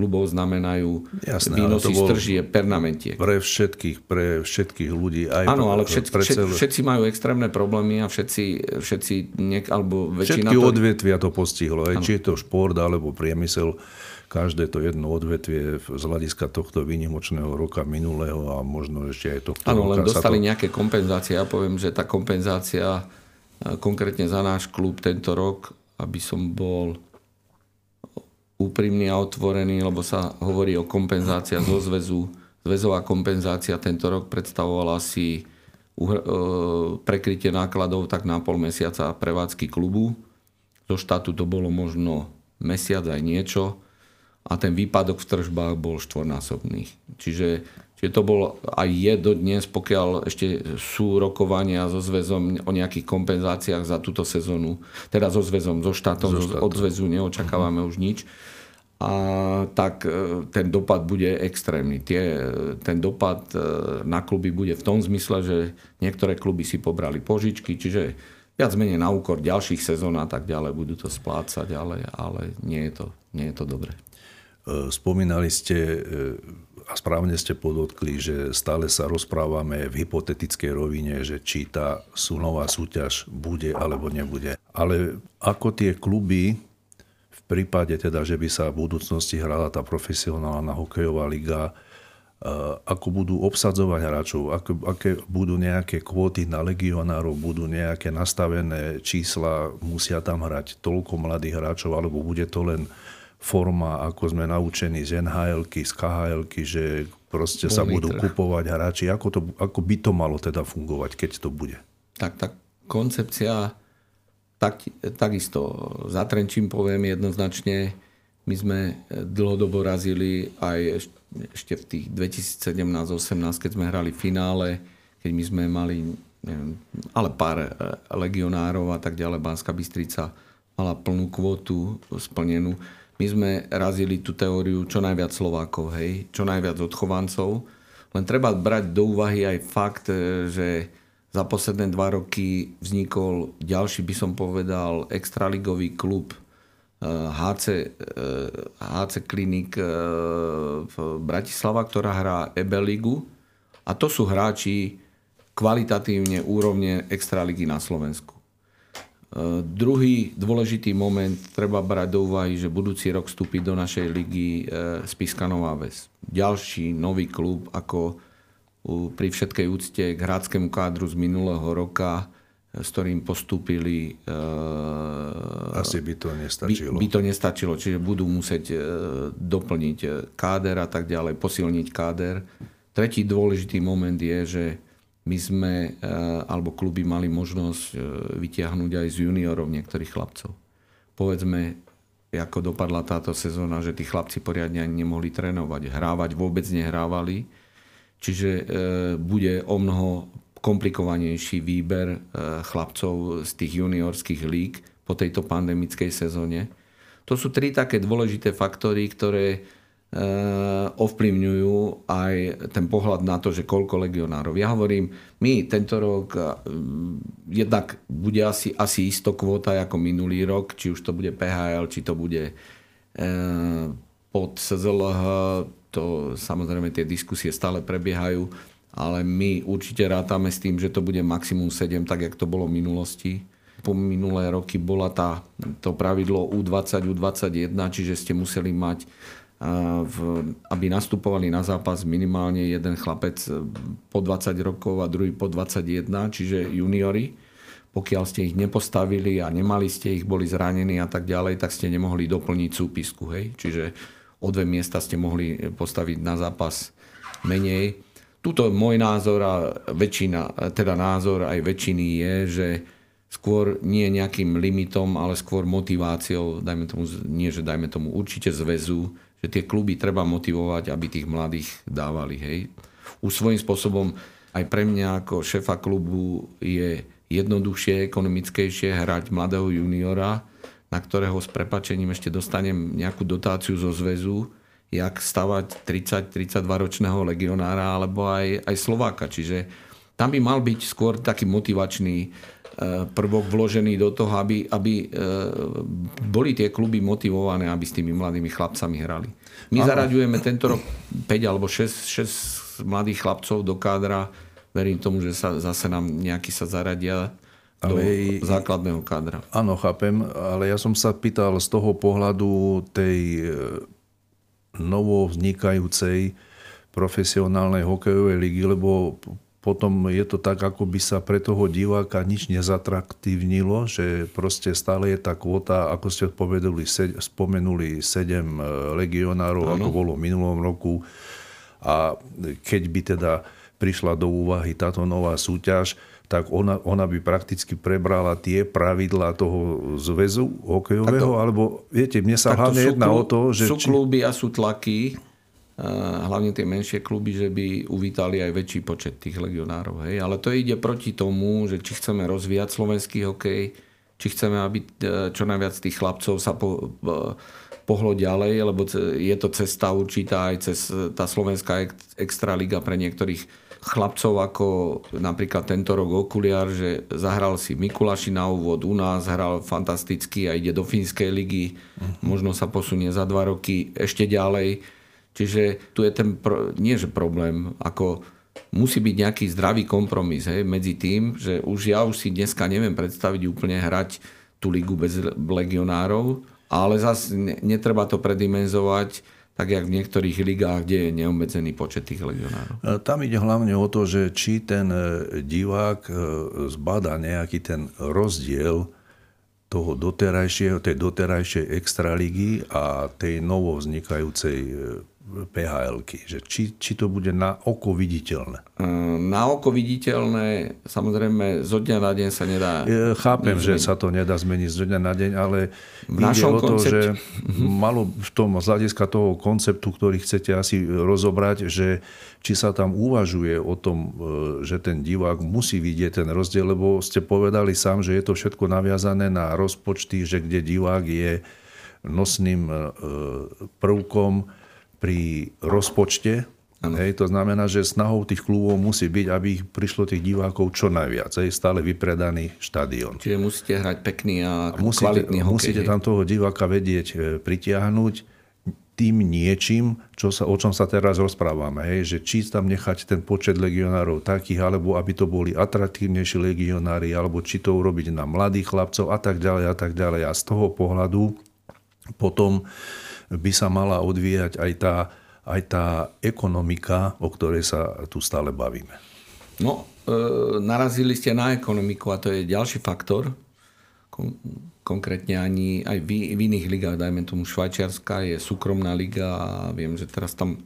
klubov znamenajú Jasné, výnosy z tržie pernamentiek. Pre všetkých, pre všetkých ľudí. Aj Áno, ale všetci, pre celé... všetci majú extrémne problémy a všetci, všetci niek, alebo väčšina... Všetky to... odvetvia to postihlo, aj, či je to šport alebo priemysel. Každé to jedno odvetvie z hľadiska tohto výnimočného roka minulého a možno ešte aj tohto Áno, len dostali to... nejaké kompenzácie. Ja poviem, že tá kompenzácia e, konkrétne za náš klub tento rok, aby som bol úprimný a otvorený, lebo sa hovorí o kompenzácia zo zväzu. Zväzová kompenzácia tento rok predstavovala asi e, prekrytie nákladov tak na pol mesiaca prevádzky klubu. Zo štátu to bolo možno mesiac aj niečo a ten výpadok v tržbách bol štvornásobný. Čiže, čiže to bolo aj je dodnes, pokiaľ ešte sú rokovania so zväzom o nejakých kompenzáciách za túto sezónu, teda so zväzom, so štátom, so štátom. od zväzu neočakávame uh-huh. už nič a tak e, ten dopad bude extrémny. Tie, ten dopad e, na kluby bude v tom zmysle, že niektoré kluby si pobrali požičky, čiže viac menej na úkor ďalších sezón a tak ďalej budú to splácať, ale, ale nie, je to, nie je to dobré. E, spomínali ste a správne ste podotkli, že stále sa rozprávame v hypotetickej rovine, že či tá sunová súťaž bude alebo nebude. Ale ako tie kluby prípade teda, že by sa v budúcnosti hrala tá profesionálna hokejová liga, eh, ako budú obsadzovať hráčov, ako, aké budú nejaké kvóty na legionárov, budú nejaké nastavené čísla, musia tam hrať toľko mladých hráčov, alebo bude to len forma, ako sme naučení z nhl z khl že proste sa budú trh. kupovať hráči. Ako, to, ako by to malo teda fungovať, keď to bude? Tak tá koncepcia, tak, takisto za Trenčím poviem jednoznačne, my sme dlhodobo razili aj ešte v tých 2017-18, keď sme hrali finále, keď my sme mali neviem, ale pár e, legionárov a tak ďalej, Banská Bystrica mala plnú kvotu splnenú. My sme razili tú teóriu čo najviac Slovákov, hej, čo najviac odchovancov. Len treba brať do úvahy aj fakt, e, že za posledné dva roky vznikol ďalší, by som povedal, extraligový klub HC, HC Klinik v Bratislava, ktorá hrá EB ligu. A to sú hráči kvalitatívne úrovne extraligy na Slovensku. E, druhý dôležitý moment treba brať do úvahy, že budúci rok vstúpi do našej ligy e, Spiska Nová Ves. Ďalší nový klub, ako pri všetkej úcte k hráckému kádru z minulého roka, s ktorým postúpili. E, Asi by to nestačilo. By, by to nestačilo, čiže budú musieť doplniť káder a tak ďalej, posilniť káder. Tretí dôležitý moment je, že my sme, eh, alebo kluby mali možnosť eh, vytiahnuť aj z juniorov niektorých chlapcov. Povedzme, ako dopadla táto sezóna, že tí chlapci poriadne ani nemohli trénovať. Hrávať vôbec nehrávali. Čiže eh, bude o mnoho komplikovanejší výber chlapcov z tých juniorských líg po tejto pandemickej sezóne. To sú tri také dôležité faktory, ktoré ovplyvňujú aj ten pohľad na to, že koľko legionárov. Ja hovorím, my tento rok eh, jednak bude asi, asi isto kvóta ako minulý rok, či už to bude PHL, či to bude eh, pod SZLH, to samozrejme tie diskusie stále prebiehajú, ale my určite rátame s tým, že to bude maximum 7, tak jak to bolo v minulosti. Po minulé roky bola tá, to pravidlo U20, U21, čiže ste museli mať v, aby nastupovali na zápas minimálne jeden chlapec e, po 20 rokov a druhý po 21, čiže juniory. Pokiaľ ste ich nepostavili a nemali ste ich, boli zranení a tak ďalej, tak ste nemohli doplniť súpisku. Hej? Čiže o dve miesta ste mohli postaviť na zápas menej. Tuto môj názor a väčšina, teda názor aj väčšiny je, že skôr nie nejakým limitom, ale skôr motiváciou, dajme tomu, nie že dajme tomu určite zväzu, že tie kluby treba motivovať, aby tých mladých dávali. Hej. Už svojím spôsobom aj pre mňa ako šefa klubu je jednoduchšie, ekonomickejšie hrať mladého juniora, na ktorého s prepačením ešte dostanem nejakú dotáciu zo zväzu, jak stavať 30-32 ročného legionára alebo aj, aj Slováka. Čiže tam by mal byť skôr taký motivačný prvok vložený do toho, aby, aby e, boli tie kluby motivované, aby s tými mladými chlapcami hrali. My ano. zaraďujeme tento rok 5 alebo 6, 6 mladých chlapcov do kádra. Verím tomu, že sa zase nám nejakí sa zaradia do ale, základného kádra. Áno, chápem, ale ja som sa pýtal z toho pohľadu tej e, novo vznikajúcej profesionálnej hokejovej ligy, lebo potom je to tak, ako by sa pre toho diváka nič nezatraktívnilo, že proste stále je tá kvota, ako ste povedali, spomenuli 7 e, legionárov, ano. ako bolo v minulom roku. A keď by teda prišla do úvahy táto nová súťaž, tak ona, ona by prakticky prebrala tie pravidlá toho zväzu hokejového, to, alebo viete, mne sa hlavne jedná o to, že... Sú kluby a sú tlaky, hlavne tie menšie kluby, že by uvítali aj väčší počet tých legionárov. Hej? Ale to ide proti tomu, že či chceme rozvíjať slovenský hokej, či chceme, aby e, čo najviac tých chlapcov sa po, pohlo ďalej, lebo je to cesta určitá aj cez tá slovenská extraliga pre niektorých chlapcov, ako napríklad tento rok Okuliar, že zahral si Mikulaši na úvod u nás, hral fantasticky a ide do fínskej ligy, uh-huh. možno sa posunie za dva roky ešte ďalej Čiže tu je ten, pro, nie že problém, ako musí byť nejaký zdravý kompromis hej, medzi tým, že už ja už si dneska neviem predstaviť úplne hrať tú ligu bez legionárov, ale zase netreba to predimenzovať tak jak v niektorých ligách, kde je neobmedzený počet tých legionárov. Tam ide hlavne o to, že či ten e, divák e, zbada nejaký ten rozdiel toho doterajšieho, tej doterajšej extraligy a tej novo vznikajúcej e, phl že či, či to bude na oko viditeľné? Na oko viditeľné, samozrejme, zo dňa na deň sa nedá... Chápem, že sa to nedá zmeniť zo dňa na deň, ale v ide o to, koncept... že mhm. malo v tom z hľadiska toho konceptu, ktorý chcete asi rozobrať, že či sa tam uvažuje o tom, e, že ten divák musí vidieť ten rozdiel, lebo ste povedali sám, že je to všetko naviazané na rozpočty, že kde divák je nosným e, prvkom pri rozpočte. Hej, to znamená, že snahou tých klubov musí byť, aby ich prišlo tých divákov čo najviac. Hej, stále vypredaný štadión. Čiže musíte hrať pekný a, a musíte, kvalitný hokej. Musíte tam toho diváka vedieť e, pritiahnuť tým niečím, čo sa, o čom sa teraz rozprávame. Hej, že či tam nechať ten počet legionárov takých, alebo aby to boli atraktívnejší legionári, alebo či to urobiť na mladých chlapcov a tak ďalej a tak ďalej. A z toho pohľadu potom by sa mala odvíjať aj tá, aj tá ekonomika, o ktorej sa tu stále bavíme. No, e, narazili ste na ekonomiku a to je ďalší faktor. Kon, konkrétne ani aj v, v iných ligách, dajme tomu Švajčiarska je súkromná liga a viem, že teraz tam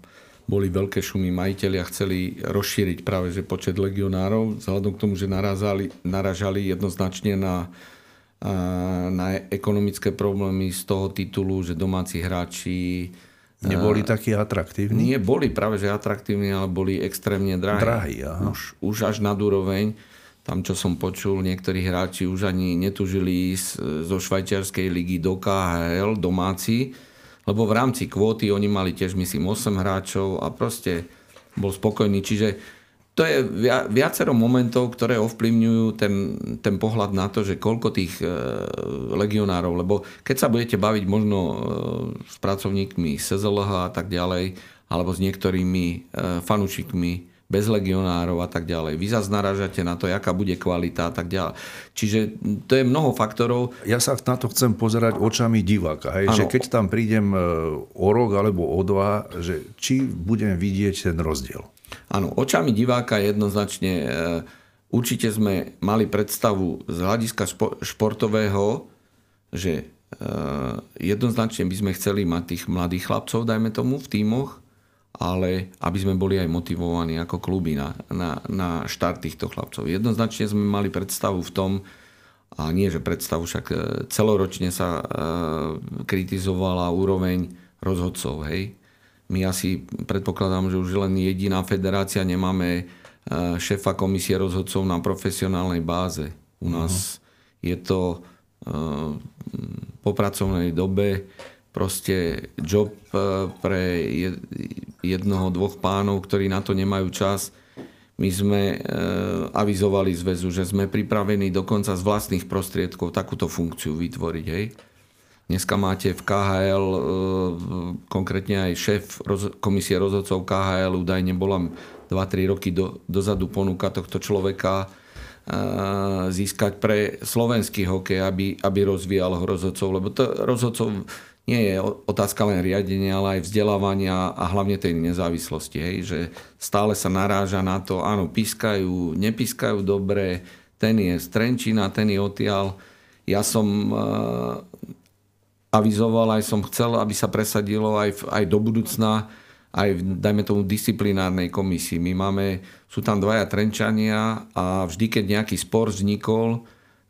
boli veľké šumy, majiteľia chceli rozšíriť práve že počet legionárov, vzhľadom k tomu, že narazali, naražali jednoznačne na na ekonomické problémy z toho titulu, že domáci hráči Neboli takí atraktívni? Nie, boli práve že atraktívni, ale boli extrémne drahí. Drahí, aha. Už, už až na úroveň. Tam, čo som počul, niektorí hráči už ani netužili ísť zo švajčiarskej ligy do KHL, domáci, lebo v rámci kvóty oni mali tiež, myslím, 8 hráčov a proste bol spokojný. Čiže to je viacero momentov, ktoré ovplyvňujú ten, ten pohľad na to, že koľko tých e, legionárov, lebo keď sa budete baviť možno e, s pracovníkmi SZLH a tak ďalej, alebo s niektorými e, fanúšikmi bez legionárov a tak ďalej. Vy zase naražate na to, aká bude kvalita a tak ďalej. Čiže to je mnoho faktorov. Ja sa na to chcem pozerať očami diváka. Hej? Že keď tam prídem o rok alebo o dva, že či budem vidieť ten rozdiel. Áno, očami diváka jednoznačne e, určite sme mali predstavu z hľadiska športového, že e, jednoznačne by sme chceli mať tých mladých chlapcov, dajme tomu, v tímoch, ale aby sme boli aj motivovaní ako kluby na, na, na štart týchto chlapcov. Jednoznačne sme mali predstavu v tom, a nie že predstavu, však e, celoročne sa kritizovala úroveň rozhodcov, hej, my asi predpokladám, že už len jediná federácia nemáme e, šéfa komisie rozhodcov na profesionálnej báze. U nás uh-huh. je to e, po pracovnej dobe proste job e, pre jednoho, dvoch pánov, ktorí na to nemajú čas. My sme avizovali zväzu, že sme pripravení dokonca z vlastných prostriedkov takúto funkciu vytvoriť. Hej? Dneska máte v KHL, e, konkrétne aj šéf komisie rozhodcov KHL, údajne bola 2-3 roky do, dozadu ponuka tohto človeka e, získať pre slovenský hokej, aby, aby rozvíjal rozhodcov, lebo to rozhodcov nie je otázka len riadenia, ale aj vzdelávania a hlavne tej nezávislosti. Hej, že stále sa naráža na to, áno, pískajú, nepískajú dobre, ten je z Trenčína, ten je odtiaľ. Ja som e, avizoval, aj som chcel, aby sa presadilo aj, v, aj do budúcna, aj v, dajme tomu, disciplinárnej komisii. My máme, sú tam dvaja Trenčania a vždy, keď nejaký spor vznikol,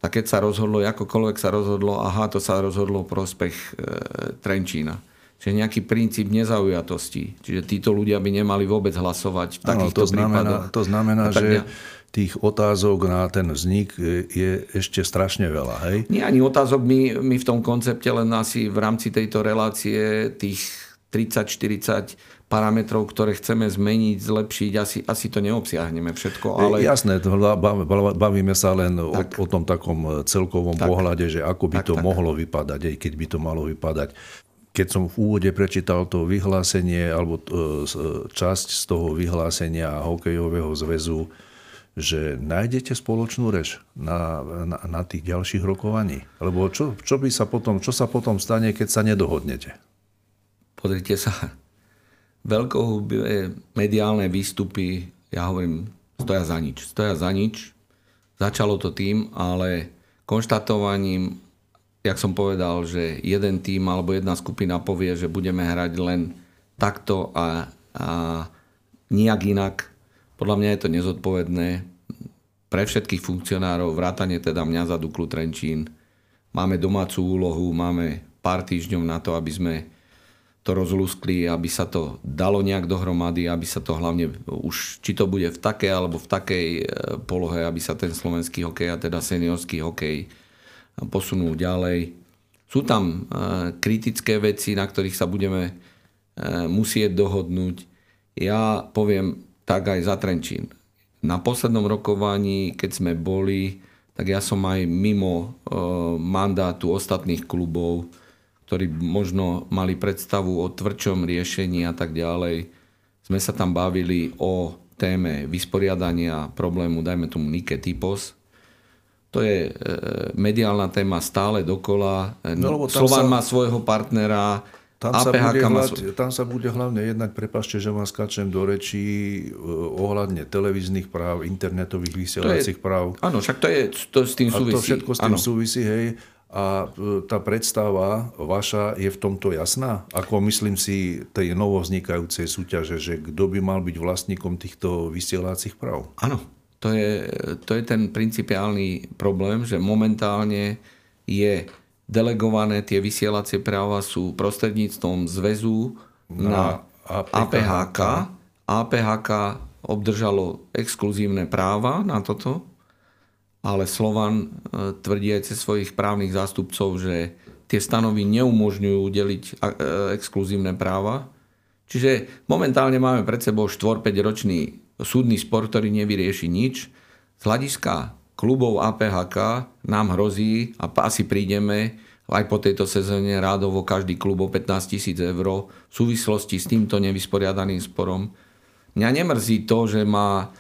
tak keď sa rozhodlo, akokoľvek sa rozhodlo, aha, to sa rozhodlo prospech e, Trenčína. Čiže nejaký princíp nezaujatosti. Čiže títo ľudia by nemali vôbec hlasovať v takýchto ano, to znamená, prípadoch. To znamená, že tých otázok na ten vznik je ešte strašne veľa, hej? Nie ani otázok, my, my v tom koncepte len asi v rámci tejto relácie tých 30-40 parametrov, ktoré chceme zmeniť, zlepšiť, asi, asi to neobsiahneme všetko. Ale... Jasné, bavíme sa len o, o tom takom celkovom tak. pohľade, že ako by tak, to tak. mohlo vypadať, aj keď by to malo vypadať. Keď som v úvode prečítal to vyhlásenie alebo e, časť z toho vyhlásenia hokejového zväzu, že nájdete spoločnú reč na, na, na tých ďalších rokovaní? Lebo čo, čo, by sa potom, čo sa potom stane, keď sa nedohodnete? Pozrite sa, veľkohubé mediálne výstupy, ja hovorím, stoja za nič. Stoja za nič. Začalo to tým, ale konštatovaním, jak som povedal, že jeden tým alebo jedna skupina povie, že budeme hrať len takto a, a nijak inak. Podľa mňa je to nezodpovedné pre všetkých funkcionárov, vrátane teda mňa za Duklu Trenčín. Máme domácu úlohu, máme pár týždňov na to, aby sme to rozlúskli, aby sa to dalo nejak dohromady, aby sa to hlavne už, či to bude v takej alebo v takej e, polohe, aby sa ten slovenský hokej a teda seniorský hokej posunul ďalej. Sú tam e, kritické veci, na ktorých sa budeme e, musieť dohodnúť. Ja poviem tak aj za Trenčín. Na poslednom rokovaní, keď sme boli, tak ja som aj mimo mandátu ostatných klubov ktorí možno mali predstavu o tvrdšom riešení a tak ďalej. Sme sa tam bavili o téme vysporiadania problému, dajme tomu Nike Typos. To je e, mediálna téma stále dokola. No, Slovan sa, má svojho partnera, tam sa, bude hľad, tam sa bude hlavne jednať, prepašte, že vám skáčem do rečí, e, ohľadne televíznych práv, internetových vysielacích práv. Áno, však to je to s tým súvisí. A to všetko s tým ano. súvisí, hej. A e, tá predstava vaša je v tomto jasná? Ako myslím si tej novovznikajúcej súťaže, že kto by mal byť vlastníkom týchto vysielacích práv? Áno, to je, to je ten principiálny problém, že momentálne je delegované, tie vysielacie práva sú prostredníctvom zväzu na, na APHK. APHK obdržalo exkluzívne práva na toto ale Slovan e, tvrdí aj cez svojich právnych zástupcov, že tie stanovy neumožňujú udeliť e, exkluzívne práva. Čiže momentálne máme pred sebou 4-5 ročný súdny spor, ktorý nevyrieši nič. Z hľadiska klubov APHK nám hrozí a asi prídeme aj po tejto sezóne rádovo každý klub o 15 tisíc eur v súvislosti s týmto nevysporiadaným sporom. Mňa nemrzí to, že má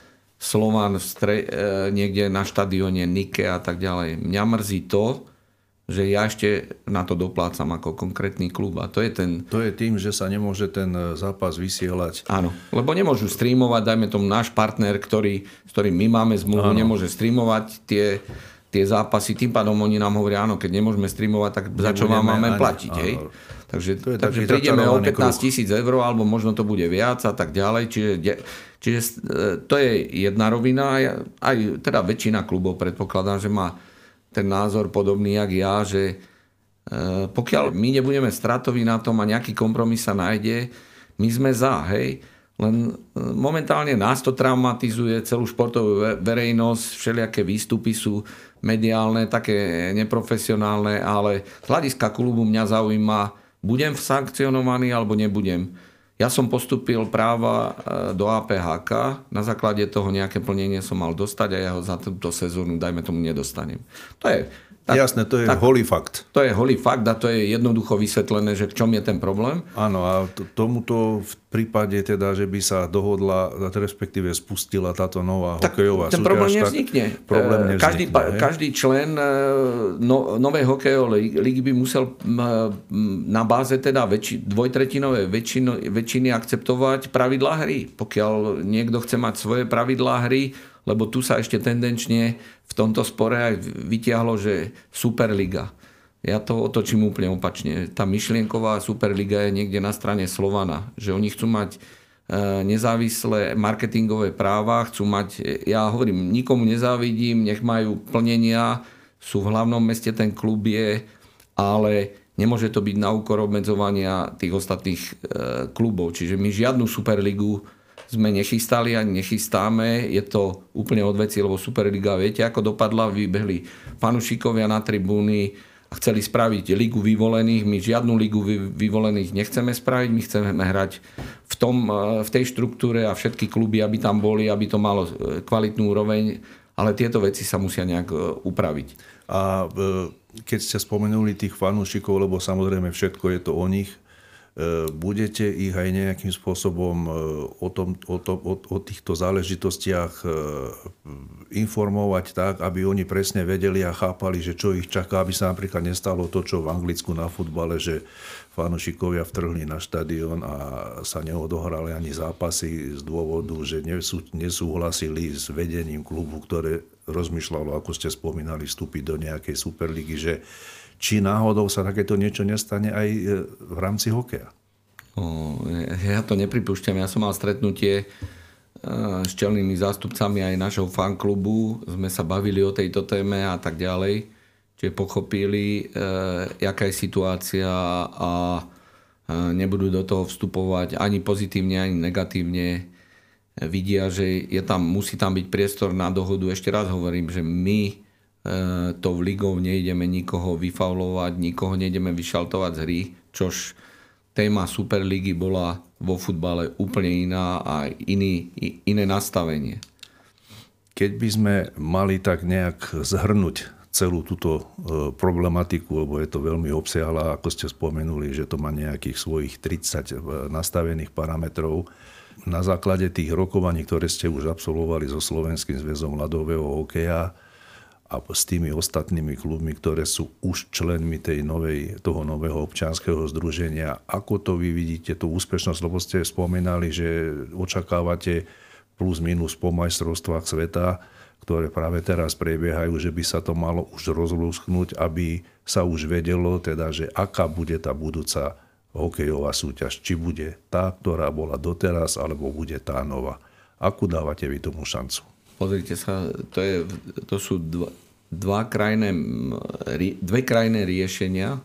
Slovan v stre, e, niekde na štadióne Nike a tak ďalej. Mňa mrzí to, že ja ešte na to doplácam ako konkrétny klub. A to je ten... To je tým, že sa nemôže ten e, zápas vysielať. Áno, lebo nemôžu streamovať, dajme tomu náš partner, ktorý, s ktorým my máme zmluvu, Áno. nemôže streamovať tie, tie zápasy. Tým pádom oni nám hovoria, áno, keď nemôžeme streamovať, tak za čo vám máme ani, platiť. Áno. Hej? Takže, takže prídeme o 15 tisíc eur, alebo možno to bude viac a tak ďalej. Čiže, čiže e, to je jedna rovina. Aj teda väčšina klubov predpokladám, že má ten názor podobný, jak ja, že e, pokiaľ my nebudeme stratoví na tom a nejaký kompromis sa nájde, my sme za, hej. Len e, momentálne nás to traumatizuje, celú športovú verejnosť, všelijaké výstupy sú mediálne, také neprofesionálne, ale z hľadiska klubu mňa zaujíma, budem sankcionovaný alebo nebudem. Ja som postupil práva e, do APHK, na základe toho nejaké plnenie som mal dostať a ja ho za túto sezónu, dajme tomu, nedostanem. To je tak, Jasné, to je tak, holý fakt. To je holý fakt a to je jednoducho vysvetlené, že v čom je ten problém. Áno, a t- tomuto v prípade teda, že by sa dohodla, respektíve spustila táto nová tak hokejová ten súťaž, problém nevznikne. Problém nevznikne každý, každý člen e, no, novej hokejovej ligy by musel na báze teda väčši, dvojtretinové väčšino, väčšiny akceptovať pravidlá hry. Pokiaľ niekto chce mať svoje pravidlá hry, lebo tu sa ešte tendenčne v tomto spore aj vytiahlo, že Superliga. Ja to otočím úplne opačne. Tá myšlienková Superliga je niekde na strane Slovana, že oni chcú mať e, nezávislé marketingové práva, chcú mať, ja hovorím, nikomu nezávidím, nech majú plnenia, sú v hlavnom meste, ten klub je, ale nemôže to byť na úkor obmedzovania tých ostatných e, klubov. Čiže my žiadnu Superligu sme nechystali a nechystáme. Je to úplne odveci, lebo Superliga, viete, ako dopadla, vybehli fanušikovia na tribúny a chceli spraviť ligu vyvolených. My žiadnu ligu vyvolených nechceme spraviť, my chceme hrať v, tom, e, v tej štruktúre a všetky kluby, aby tam boli, aby to malo e, kvalitnú úroveň, ale tieto veci sa musia nejak e, upraviť. A keď ste spomenuli tých fanúšikov, lebo samozrejme všetko je to o nich, budete ich aj nejakým spôsobom e, o, tom, o, tom, o, o týchto záležitostiach e, informovať tak, aby oni presne vedeli a chápali, že čo ich čaká, aby sa napríklad nestalo to, čo v Anglicku na futbale, že fanúšikovia vtrhli na štadión a sa neodohrali ani zápasy z dôvodu, že nesú, nesúhlasili s vedením klubu, ktoré rozmýšľalo, ako ste spomínali, vstúpiť do nejakej superligy, že či náhodou sa takéto niečo nestane aj e, v rámci hokeja. Ja to nepripúšťam. Ja som mal stretnutie e, s čelnými zástupcami aj našho fanklubu. Sme sa bavili o tejto téme a tak ďalej. Čiže pochopili, e, jaká je situácia a nebudú do toho vstupovať ani pozitívne, ani negatívne. Vidia, že je tam, musí tam byť priestor na dohodu. Ešte raz hovorím, že my tou ligou nejdeme nikoho vyfaulovať, nikoho nejdeme vyšaltovať z hry, čož téma Superligy bola vo futbale úplne iná a iný, iné nastavenie. Keď by sme mali tak nejak zhrnúť celú túto e, problematiku, lebo je to veľmi obsiahla, ako ste spomenuli, že to má nejakých svojich 30 e, nastavených parametrov. Na základe tých rokovaní, ktoré ste už absolvovali so Slovenským zväzom ľadového hokeja, a s tými ostatnými klubmi, ktoré sú už členmi tej novej, toho nového občianského združenia. Ako to vy vidíte, tú úspešnosť, lebo ste spomínali, že očakávate plus minus po majstrovstvách sveta, ktoré práve teraz prebiehajú, že by sa to malo už rozlúsknuť, aby sa už vedelo, teda, že aká bude tá budúca hokejová súťaž. Či bude tá, ktorá bola doteraz, alebo bude tá nová. Akú dávate vy tomu šancu? Pozrite sa, to, je, to sú dva, dva krajné, dve krajné riešenia.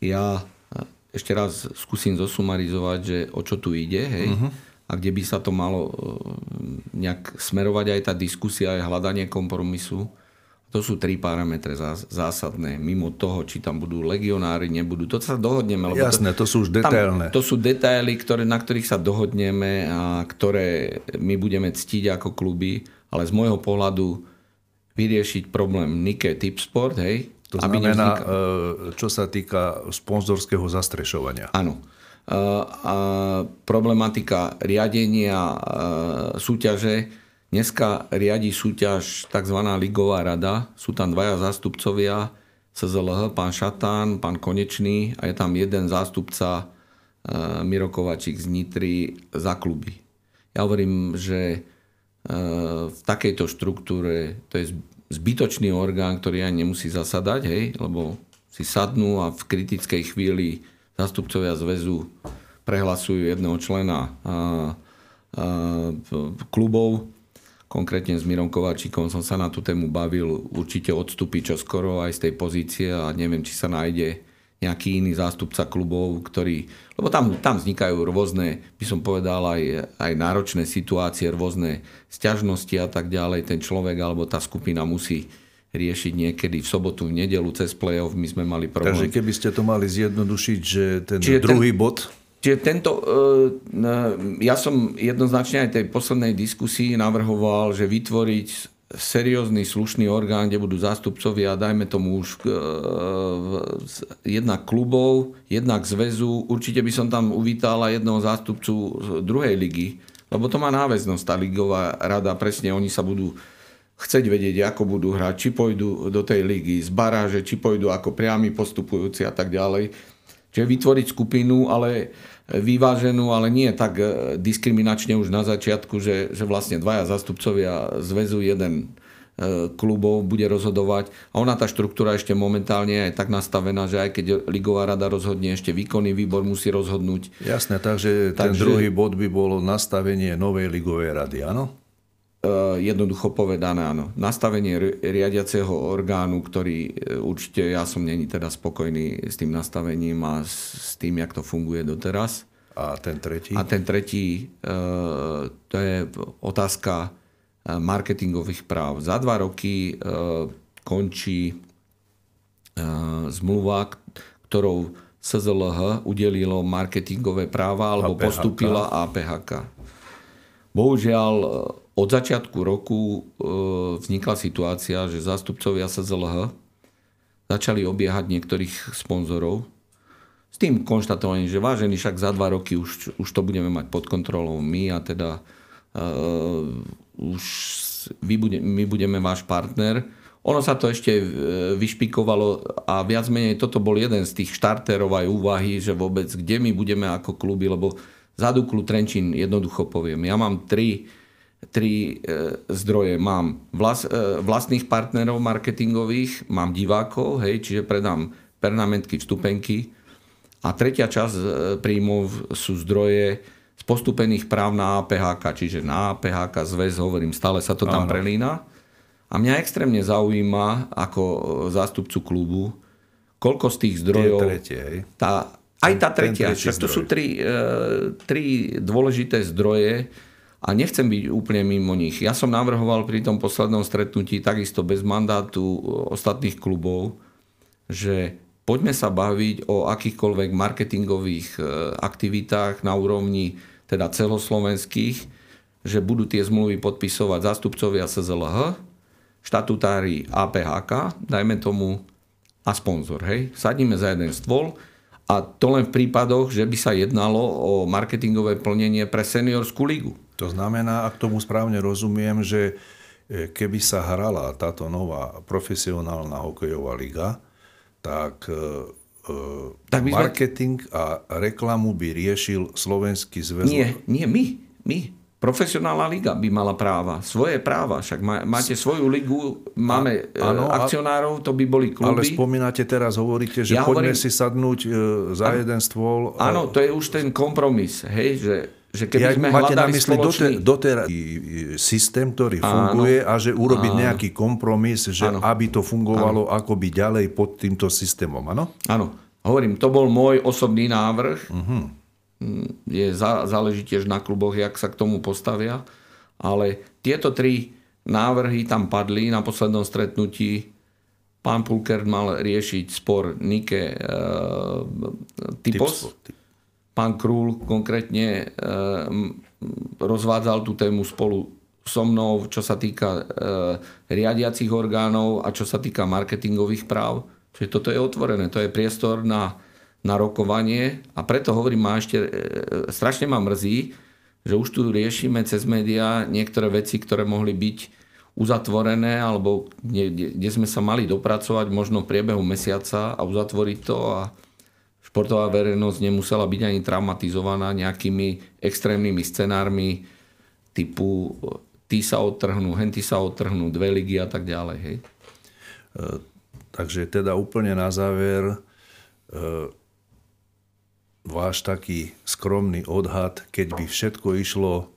Ja ešte raz skúsim zosumarizovať, že o čo tu ide, hej, uh-huh. a kde by sa to malo e, nejak smerovať aj tá diskusia, aj hľadanie kompromisu. To sú tri parametre zásadné. Mimo toho, či tam budú legionári, nebudú. To sa dohodneme. Lebo Jasné, to, to sú už detailné. Tam, to sú detaily, ktoré, na ktorých sa dohodneme a ktoré my budeme ctiť ako kluby. Ale z môjho pohľadu vyriešiť problém Nike Tipsport, hej. To aby znamená, nevznikal... E, čo sa týka sponzorského zastrešovania. Áno. E, a problematika riadenia e, súťaže. Dneska riadi súťaž tzv. ligová rada. Sú tam dvaja zástupcovia CZLH, pán Šatán, pán Konečný a je tam jeden zástupca Miro Kovačík z Nitry za kluby. Ja hovorím, že v takejto štruktúre to je zbytočný orgán, ktorý ani nemusí zasadať, hej, lebo si sadnú a v kritickej chvíli zástupcovia zväzu prehlasujú jedného člena a, klubov. Konkrétne s Mirom Kováčikom som sa na tú tému bavil. Určite odstúpi čo skoro aj z tej pozície a neviem, či sa nájde nejaký iný zástupca klubov, ktorý... Lebo tam, tam vznikajú rôzne, by som povedal, aj, aj náročné situácie, rôzne sťažnosti a tak ďalej. Ten človek alebo tá skupina musí riešiť niekedy v sobotu, v nedelu cez play-off. My sme mali problém. Takže keby ste to mali zjednodušiť, že ten Čiže druhý ten, bod... Čiže tento, e, ja som jednoznačne aj tej poslednej diskusii navrhoval, že vytvoriť seriózny, slušný orgán, kde budú zástupcovia, dajme tomu už e, jednak klubov, jednak zväzu. Určite by som tam uvítal aj jedného zástupcu druhej ligy, lebo to má náväznosť, tá ligová rada, presne oni sa budú chceť vedieť, ako budú hrať, či pôjdu do tej ligy z baráže, či pôjdu ako priami postupujúci a tak ďalej. Čiže vytvoriť skupinu, ale vyváženú, ale nie tak e, diskriminačne už na začiatku, že, že vlastne dvaja zastupcovia zväzu jeden e, klubov bude rozhodovať. A ona tá štruktúra ešte momentálne je tak nastavená, že aj keď Ligová rada rozhodne, ešte výkonný výbor musí rozhodnúť. Jasné, takže ten takže, druhý bod by bolo nastavenie novej Ligovej rady, áno? E, jednoducho povedané, áno. Nastavenie riadiaceho orgánu, ktorý určite ja som není teda spokojný s tým nastavením a s tým, jak to funguje doteraz. A ten tretí? A ten tretí, e, to je otázka e, marketingových práv. Za dva roky končí zmluva, ktorou SZLH udelilo marketingové práva alebo APHK. postupila APHK. Bohužiaľ, od začiatku roku e, vznikla situácia, že zástupcovia SZLH začali obiehať niektorých sponzorov s tým konštatovaním, že vážený však za dva roky už, už to budeme mať pod kontrolou my a teda uh, už vy bude, my budeme váš partner. Ono sa to ešte e, vyšpikovalo a viac menej toto bol jeden z tých štarterov aj úvahy, že vôbec kde my budeme ako kluby, lebo za Duklu Trenčín jednoducho poviem. Ja mám tri tri e, zdroje. Mám vlas, e, vlastných partnerov marketingových, mám divákov, hej, čiže predám pernamentky, vstupenky A tretia časť e, príjmov sú zdroje z postupených práv na APHK, čiže na APHK zväz, hovorím, stále sa to tam Áno. prelína. A mňa extrémne zaujíma ako zástupcu klubu, koľko z tých zdrojov... Tie tretie, hej? Tá, aj tá tretia, však to sú tri, e, tri dôležité zdroje, a nechcem byť úplne mimo nich. Ja som navrhoval pri tom poslednom stretnutí takisto bez mandátu ostatných klubov, že poďme sa baviť o akýchkoľvek marketingových e, aktivitách na úrovni teda celoslovenských, že budú tie zmluvy podpisovať zástupcovia SZLH, štatutári APHK, dajme tomu a sponzor. Hej? Sadíme za jeden stôl a to len v prípadoch, že by sa jednalo o marketingové plnenie pre seniorskú ligu. To znamená, ak tomu správne rozumiem, že e, keby sa hrala táto nová profesionálna hokejová liga, tak, e, e, tak marketing sme... a reklamu by riešil Slovenský zväz. Nie, nie, my, my. Profesionálna liga by mala práva, svoje práva, však máte svoju ligu, máme a, áno, akcionárov, to by boli kluby. Ale spomínate teraz, hovoríte, že ja poďme hovorím, si sadnúť za áno, jeden stôl. Áno, to je už ten kompromis, hej, že že keby ja, sme máte na mysli spoločný... doter, systém, ktorý áno, funguje a že urobiť áno. nejaký kompromis, že áno. aby to fungovalo áno. akoby ďalej pod týmto systémom, áno? Áno. Hovorím, to bol môj osobný návrh. Uh-huh. Je, záleží tiež na kluboch, jak sa k tomu postavia. Ale tieto tri návrhy tam padli na poslednom stretnutí. Pán Pulker mal riešiť spor Nike e, Typos. Typos pán Krúl konkrétne e, rozvádzal tú tému spolu so mnou, čo sa týka e, riadiacich orgánov a čo sa týka marketingových práv. Čiže toto je otvorené, to je priestor na, na rokovanie a preto hovorím, ma ešte e, strašne ma mrzí, že už tu riešime cez médiá niektoré veci, ktoré mohli byť uzatvorené alebo kde, kde sme sa mali dopracovať možno v priebehu mesiaca a uzatvoriť to a športová verejnosť nemusela byť ani traumatizovaná nejakými extrémnymi scenármi typu tí sa odtrhnú, henty sa odtrhnú, dve ligy a tak ďalej. Hej? E, takže teda úplne na záver e, váš taký skromný odhad, keď by všetko išlo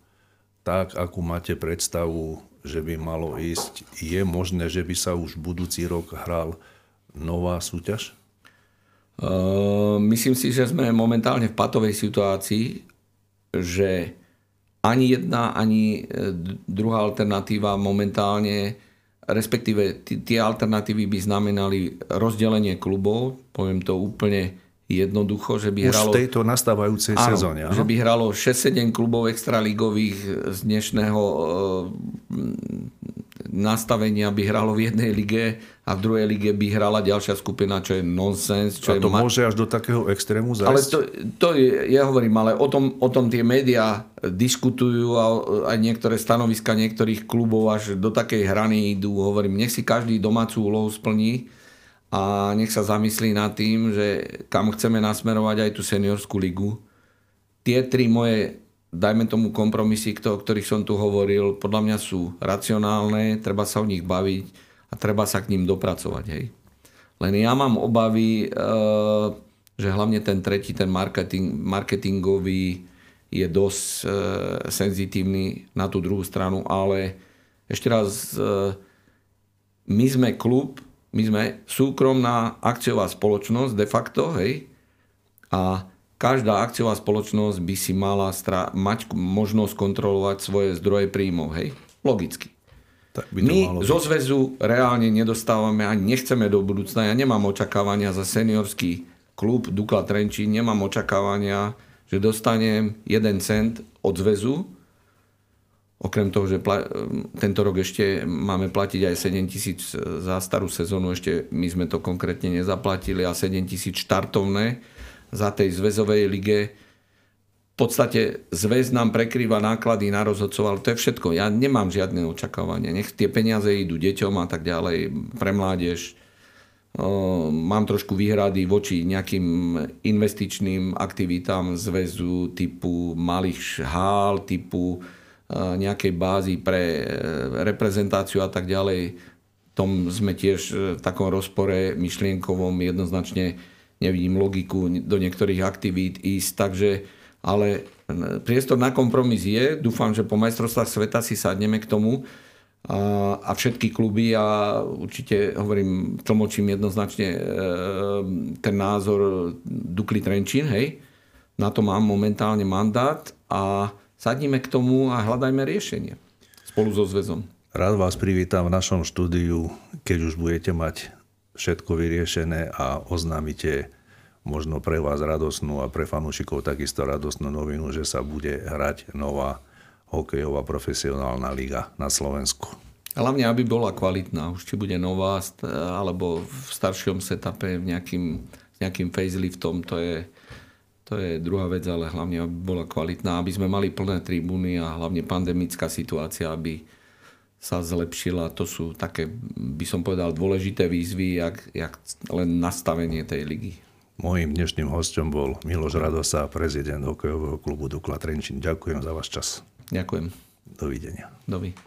tak, akú máte predstavu, že by malo ísť, je možné, že by sa už budúci rok hral nová súťaž? Ehm, myslím si, že sme momentálne v patovej situácii, že ani jedna, ani e, druhá alternatíva momentálne, respektíve tie alternatívy by znamenali rozdelenie klubov, poviem to úplne jednoducho, že by Už hralo... v tejto nastávajúcej áno, sezóne, áno? že by hralo 6-7 klubov extraligových z dnešného nastavenia by hralo v jednej lige a v druhej lige by hrala ďalšia skupina, čo je nonsens. Čo a to je môže až do takého extrému zajsť? Ale to, to je, ja hovorím, ale o tom, o tom tie médiá diskutujú a aj niektoré stanoviska niektorých klubov až do takej hrany idú. Hovorím, nech si každý domácu úlohu splní a nech sa zamyslí nad tým, že kam chceme nasmerovať aj tú seniorskú ligu. Tie tri moje dajme tomu kompromisy, o ktorých som tu hovoril, podľa mňa sú racionálne, treba sa o nich baviť a treba sa k ním dopracovať. Hej. Len ja mám obavy, eh, že hlavne ten tretí, ten marketing, marketingový je dosť eh, senzitívny na tú druhú stranu, ale ešte raz, eh, my sme klub, my sme súkromná akciová spoločnosť de facto, hej, a každá akciová spoločnosť by si mala stra- mať možnosť kontrolovať svoje zdroje príjmov. Hej? Logicky. Tak by to My malo zo zväzu reálne nedostávame ani nechceme do budúcna. Ja nemám očakávania za seniorský klub Dukla Trenčín, nemám očakávania, že dostanem 1 cent od zväzu. Okrem toho, že pla- tento rok ešte máme platiť aj 7 tisíc za starú sezónu, ešte my sme to konkrétne nezaplatili a 7 tisíc štartovné za tej zväzovej lige. V podstate zväz nám prekrýva náklady na rozhodcov, ale to je všetko. Ja nemám žiadne očakávania. Nech tie peniaze idú deťom a tak ďalej, pre mládež. Mám trošku výhrady voči nejakým investičným aktivitám zväzu typu malých hál, typu nejakej bázy pre e, reprezentáciu a tak ďalej. Tom sme tiež v takom rozpore myšlienkovom jednoznačne nevidím logiku do niektorých aktivít ísť, takže ale priestor na kompromis je. Dúfam, že po majstrovstvách sveta si sadneme k tomu a, a všetky kluby a určite hovorím, tlmočím jednoznačne e, ten názor Dukli Trenčín, hej. Na to mám momentálne mandát a sadníme k tomu a hľadajme riešenie spolu so zväzom. Rád vás privítam v našom štúdiu, keď už budete mať všetko vyriešené a oznámite možno pre vás radosnú a pre fanúšikov takisto radosnú novinu, že sa bude hrať nová hokejová profesionálna liga na Slovensku. Hlavne, aby bola kvalitná. Už či bude nová, alebo v staršom setupe v nejakým, nejakým faceliftom, to je, to je druhá vec, ale hlavne, aby bola kvalitná, aby sme mali plné tribúny a hlavne pandemická situácia, aby sa zlepšila. To sú také, by som povedal, dôležité výzvy, jak, jak len nastavenie tej ligy. Mojím dnešným hostom bol Miloš Radosa, prezident hokejového klubu Dukla Trenčín. Ďakujem za váš čas. Ďakujem. Dovidenia. Dovidenia.